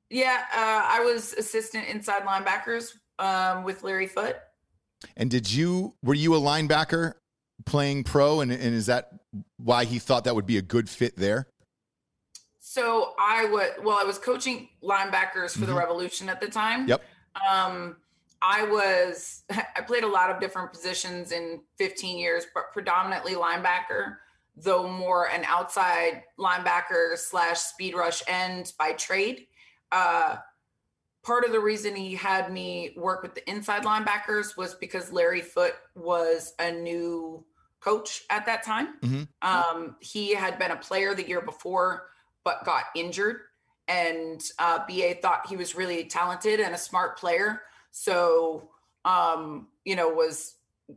Yeah, uh, I was assistant inside linebackers um, with Larry Foote. And did you were you a linebacker playing pro, and, and is that why he thought that would be a good fit there? So I was well, I was coaching linebackers for the Mhm. Revolution at the time. Yep. Um, I was I played a lot of different positions in 15 years, but predominantly linebacker, though more an outside linebacker slash speed rush end by trade. Uh, part of the reason he had me work with the inside linebackers was because Larry Foote was a new coach at that time. Mhm. Um, he had been a player the year before, but got injured. And uh, BA thought he was really talented and a smart player. So, um, you know, was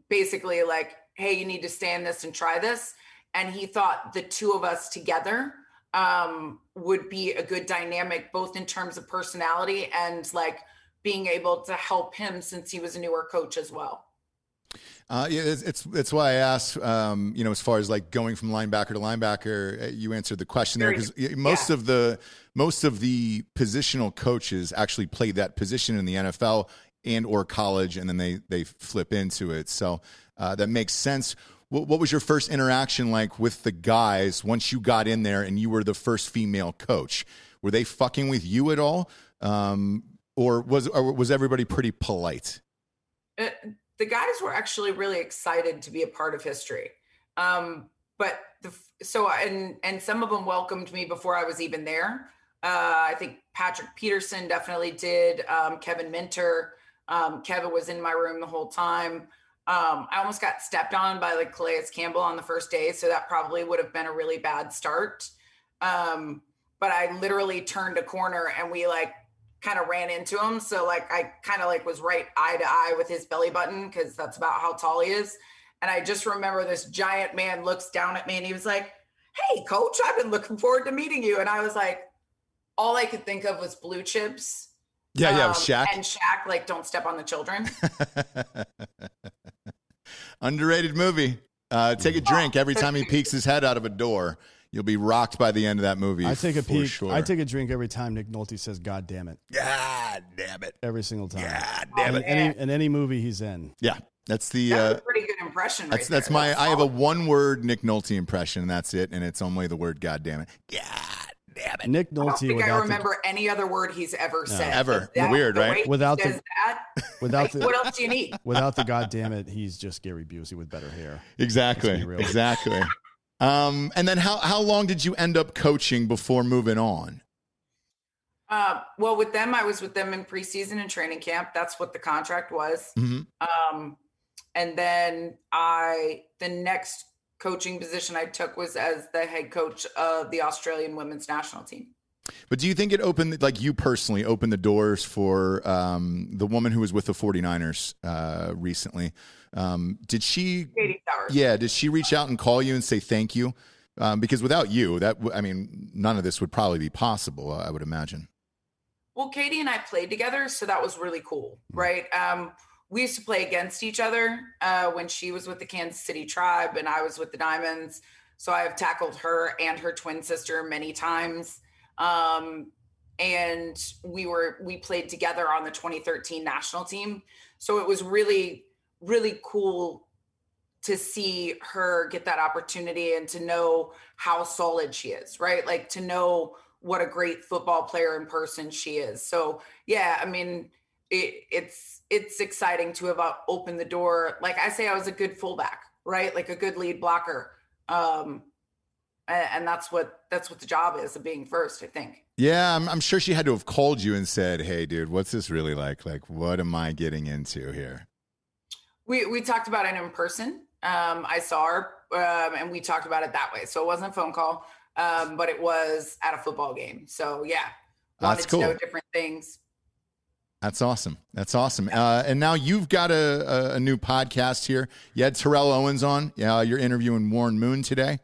basically like, hey, you need to stay in this and try this. And he thought the two of us together um, would be a good dynamic, both in terms of personality and like being able to help him since he was a newer coach as well. Uh, yeah, it's, it's it's why I asked. Um, you know, as far as like going from linebacker to linebacker, uh, you answered the question there because most of the most of the positional coaches actually played that position in the NFL and or college, and then they they flip into it. So uh, that makes sense. What, what was your first interaction like with the guys once you got in there and you were the first female coach? Were they fucking with you at all, um, or was or was everybody pretty polite? uh, the guys were actually really excited to be a part of history. Um, but the, so and and some of them welcomed me before I was even there. Uh, I think Patrick Peterson definitely did. Um, Kevin Minter. Um, Kevin was in my room the whole time. Um, I almost got stepped on by like Calais Campbell on the first day, so that probably would have been a really bad start. Um, but I literally turned a corner and we like kind of ran into him. So like I kind of like was right eye to eye with his belly button because that's about how tall he is. And I just remember this giant man looks down at me and he was like, Hey, coach, I've been looking forward to meeting you. And I was like, all I could think of was blue chips. Yeah, yeah, um, with Shaq. And Shaq, like, don't step on the children. Underrated movie. Uh, take a drink every time he peeks his head out of a door. You'll be rocked by the end of that movie. I take a peek. Sure. I take a drink every time Nick Nolte says "God damn it" God damn it. every single time. God damn in it. any in any movie he's in. Yeah, that's the. That was Uh, a pretty good impression. that's right that's there. my. That's I have a one-word Nick Nolte impression, and that's it. And it's only the word "God damn it." God damn it. Nick Nolte. I don't think I without remember any other word he's ever said. Ever. That- Weird, right? way Without the- says that, without like, the what else do you need? without the God damn it, he's just Gary Busey with better hair. Exactly. Be. Exactly. Um, and then how how long did you end up coaching before moving on? Uh, well, with them, I was with them in preseason and training camp. That's what the contract was. Mhm. Um, and then I, the next coaching position I took was as the head coach of the Australian women's national team. But do you think it opened, like you personally, opened the doors for um, the woman who was with the 49ers uh, recently? Um, did she, yeah, did she reach out and call you and say thank you? Um, because without you, that I mean, none of this would probably be possible. I would imagine. Well, Katie and I played together, so that was really cool, right? Um, we used to play against each other uh, when she was with the Kansas City Tribe and I was with the Diamonds. So I've tackled her and her twin sister many times. Um, and we were we played together on the 2013 national team. So it was really really cool to see her get that opportunity and to know how solid she is, right? Like to know what a great football player in person she is. So yeah, I mean, it, it's it's exciting to have uh, opened the door. Like I say, I was a good fullback, right? Like a good lead blocker, um, and, that's what that's what the job is of being first. I think. Yeah, I'm, I'm sure she had to have called you and said, "Hey, dude, what's this really like? Like, what am I getting into here?" We we talked about it in person. Um, I saw her, um, and we talked about it that way. So it wasn't a phone call, um, but it was at a football game. So yeah, wanted That's to cool. know different things. That's awesome. That's awesome. Uh, and now you've got a, a, a new podcast here. You had Terrell Owens on. Yeah, you're interviewing Warren Moon today.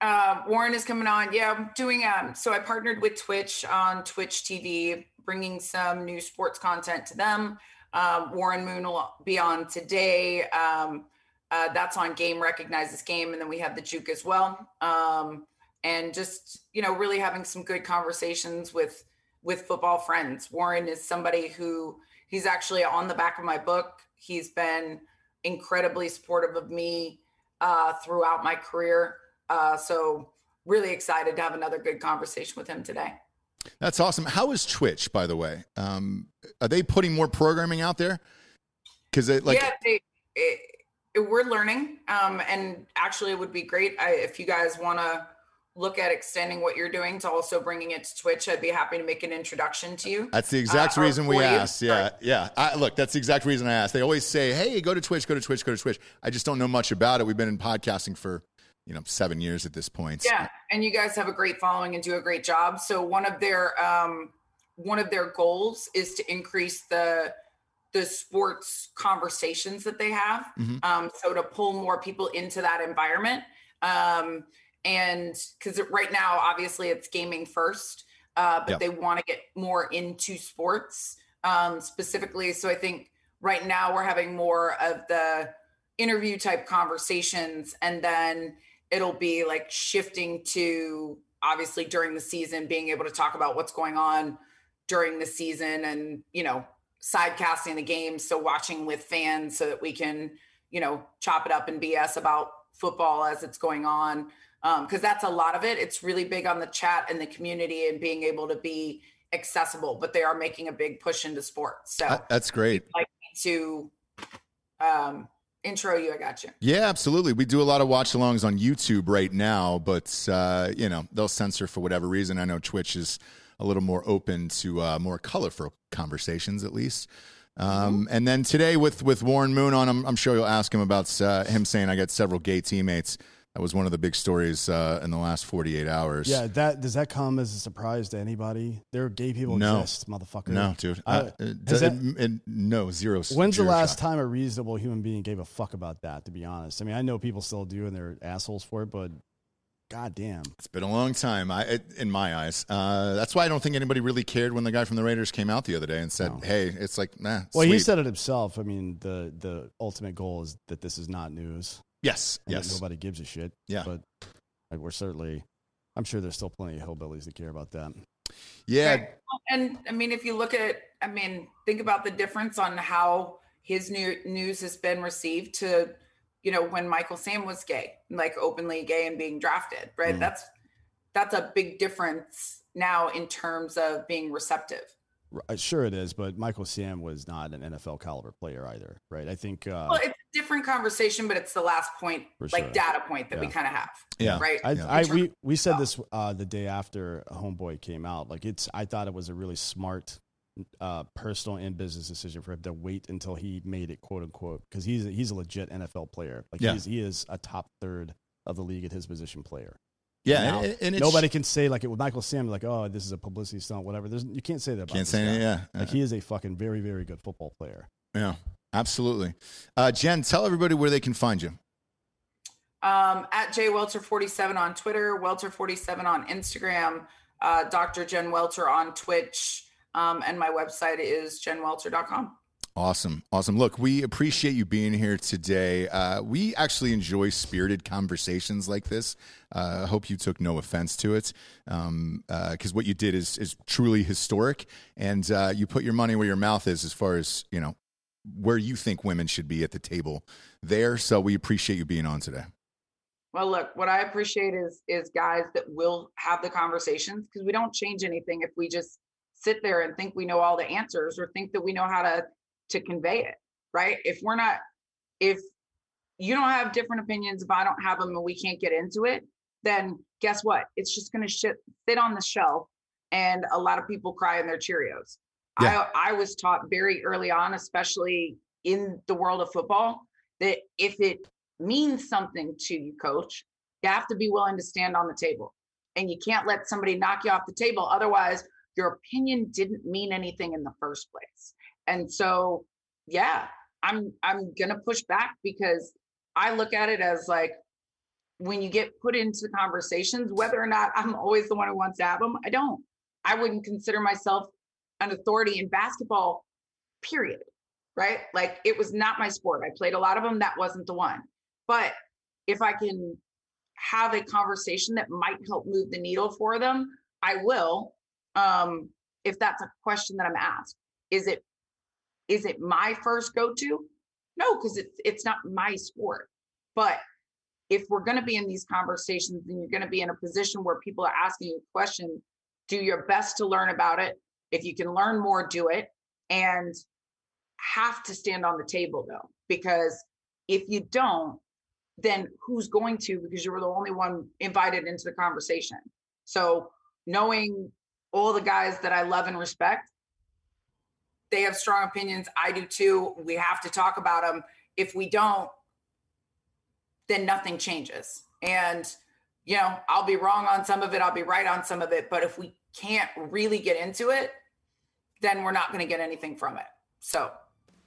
Uh, Warren is coming on. Yeah, I'm doing. Um, so I partnered with Twitch on Twitch TV, bringing some new sports content to them. Um, Warren Moon will be on today. Um, uh, that's on Game Recognizes Game, and then we have the Juke as well. Um, and just you know, really having some good conversations with with football friends. Warren is somebody who he's actually on the back of my book. He's been incredibly supportive of me uh, throughout my career. Uh, so really excited to have another good conversation with him today. That's awesome. How is Twitch, by the way? Um, are they putting more programming out there? Because it like yeah, they, it, it, we're learning, um, and actually, it would be great I, if you guys want to look at extending what you're doing to also bringing it to Twitch. I'd be happy to make an introduction to you. That's the exact Uh, reason we you. asked. Yeah, Right. yeah. I, look, that's the exact reason I asked. They always say, "Hey, go to Twitch, go to Twitch, go to Twitch." I just don't know much about it. We've been in podcasting for you know seven years at this point. Yeah, and you guys have a great following and do a great job. So one of their um, one of their goals is to increase the the sports conversations that they have. Mhm. Um, so to pull more people into that environment. Um, and because right now, obviously, it's gaming first, uh, but they want to get more into sports um, specifically. So I think right now we're having more of the interview type conversations, and then it'll be like shifting to obviously during the season being able to talk about what's going on during the season and you know sidecasting the games so watching with fans so that we can you know chop it up and bs about football as it's going on because that's a lot of it it's really big on the chat and the community and being able to be accessible but they are making a big push into sports so that's great. like to um intro you i got you Yeah, absolutely. We do a lot of watch alongs on YouTube right now, but uh, you know they'll censor for whatever reason. I know Twitch is a little more open to uh, more colorful conversations, at least. Um, and then today with with Warren Moon on, I'm, I'm sure you'll ask him about uh, him saying I got several gay teammates. That was one of the big stories uh, in the last 48 hours. Yeah, that does that come as a surprise to anybody? There are gay people No. exist, motherfucker. No, dude. I- Uh, it, has it- it- no, zero. When's the last time a reasonable human being gave a fuck about that? To be honest, I mean, I know people still do, and they're assholes for it, but goddamn, It's been a long time, I, it, in my eyes. Uh, that's why I don't think anybody really cared when the guy from the Raiders came out the other day and said, No. "Hey, it's like, nah." well, he said it himself. I mean, the the ultimate goal is that this is not news. Yes, and yes, nobody gives a shit. Yeah. but like, we're certainly. I'm sure there's still plenty of hillbillies that care about that. yeah. Right. And I mean, if you look at, I mean, think about the difference on how his new news has been received to, you know, when Michael Sam was gay, like openly gay and being drafted, right? Mhm. That's that's a big difference now in terms of being receptive. R- Sure, it is, but Michael Sam was not an NFL caliber player either, right? I think. Uh, Well, it's a different conversation, but it's the last point, For like sure. data point that we kind of have, Yeah. right? I, Yeah. I we we said this uh, the day after Homeboy came out. Like it's, I thought it was a really smart, uh, personal and business decision for him to wait until he made it, quote unquote, because he's he's a legit NFL player. Like Yeah. he's, he is a top third of the league at his position player. Yeah, Now, and, and it's, Nobody can say like it with Michael Sam, like oh this is a publicity stunt, whatever. There's you can't say that. About can't say guy. yeah, Like he is a fucking very very good football player. yeah, absolutely. Uh, Jen, tell everybody where they can find you. um, at J Welter 47 on Twitter, Welter 47 on Instagram, uh, Dr. Jen Welter on Twitch, um, and my website is jenwelter.com. Awesome. Awesome. Look, we appreciate you being here today. Uh, we actually enjoy spirited conversations like this. Uh, I hope you took no offense to it because um, uh, what you did is, is truly historic and uh, you put your money where your mouth is as far as, you know, where you think women should be at the table there. So we appreciate you being on today. Well, look, what I appreciate is is guys that will have the conversations because we don't change anything if we just sit there and think we know all the answers or think that we know how to to convey it, right? If we're not, if you don't have different opinions, if I don't have them and we can't get into it, then guess what? It's just going to sit on the shelf and a lot of people cry in their Cheerios. Yeah. I, I was taught very early on, especially in the world of football, that if it means something to you, coach, you have to be willing to stand on the table. And you can't let somebody knock you off the table. Otherwise, your opinion didn't mean anything in the first place. And so, yeah, I'm I'm gonna push back because I look at it as like when you get put into conversations, whether or not I'm always the one who wants to have them, I don't. I wouldn't consider myself an authority in basketball, period. Right? Like it was not my sport. I played a lot of them. That wasn't the one. But if I can have a conversation that might help move the needle for them, I will. Um, if that's a question that I'm asked, is it is it my first go-to? No, because it's it's not my sport. But if we're going to be in these conversations and you're going to be in a position where people are asking you a question, do your best to learn about it. If you can learn more, do it. And have to stand on the table though, because if you don't, then who's going to? Because you were the only one invited into the conversation. So knowing all the guys that I love and respect, they have strong opinions. I do too. We have to talk about them. If we don't, then nothing changes. And, you know, I'll be wrong on some of it, I'll be right on some of it. But if we can't really get into it, then we're not going to get anything from it. So.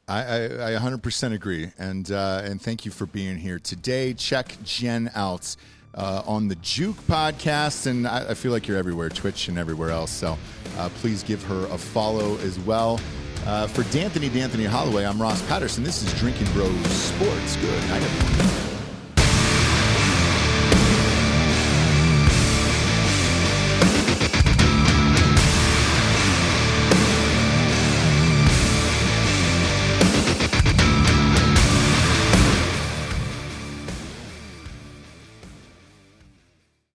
I, I, I 100% agree, and uh, and thank you for being here today. Check Jen out uh, on the Juke podcast, and I, I, feel like you're everywhere, Twitch and everywhere else. So uh, please give her a follow as well. Uh, for D'Anthony D'Anthony Holloway, I'm Ross Patterson. This is Drinking Bros Sports. Good night, everyone.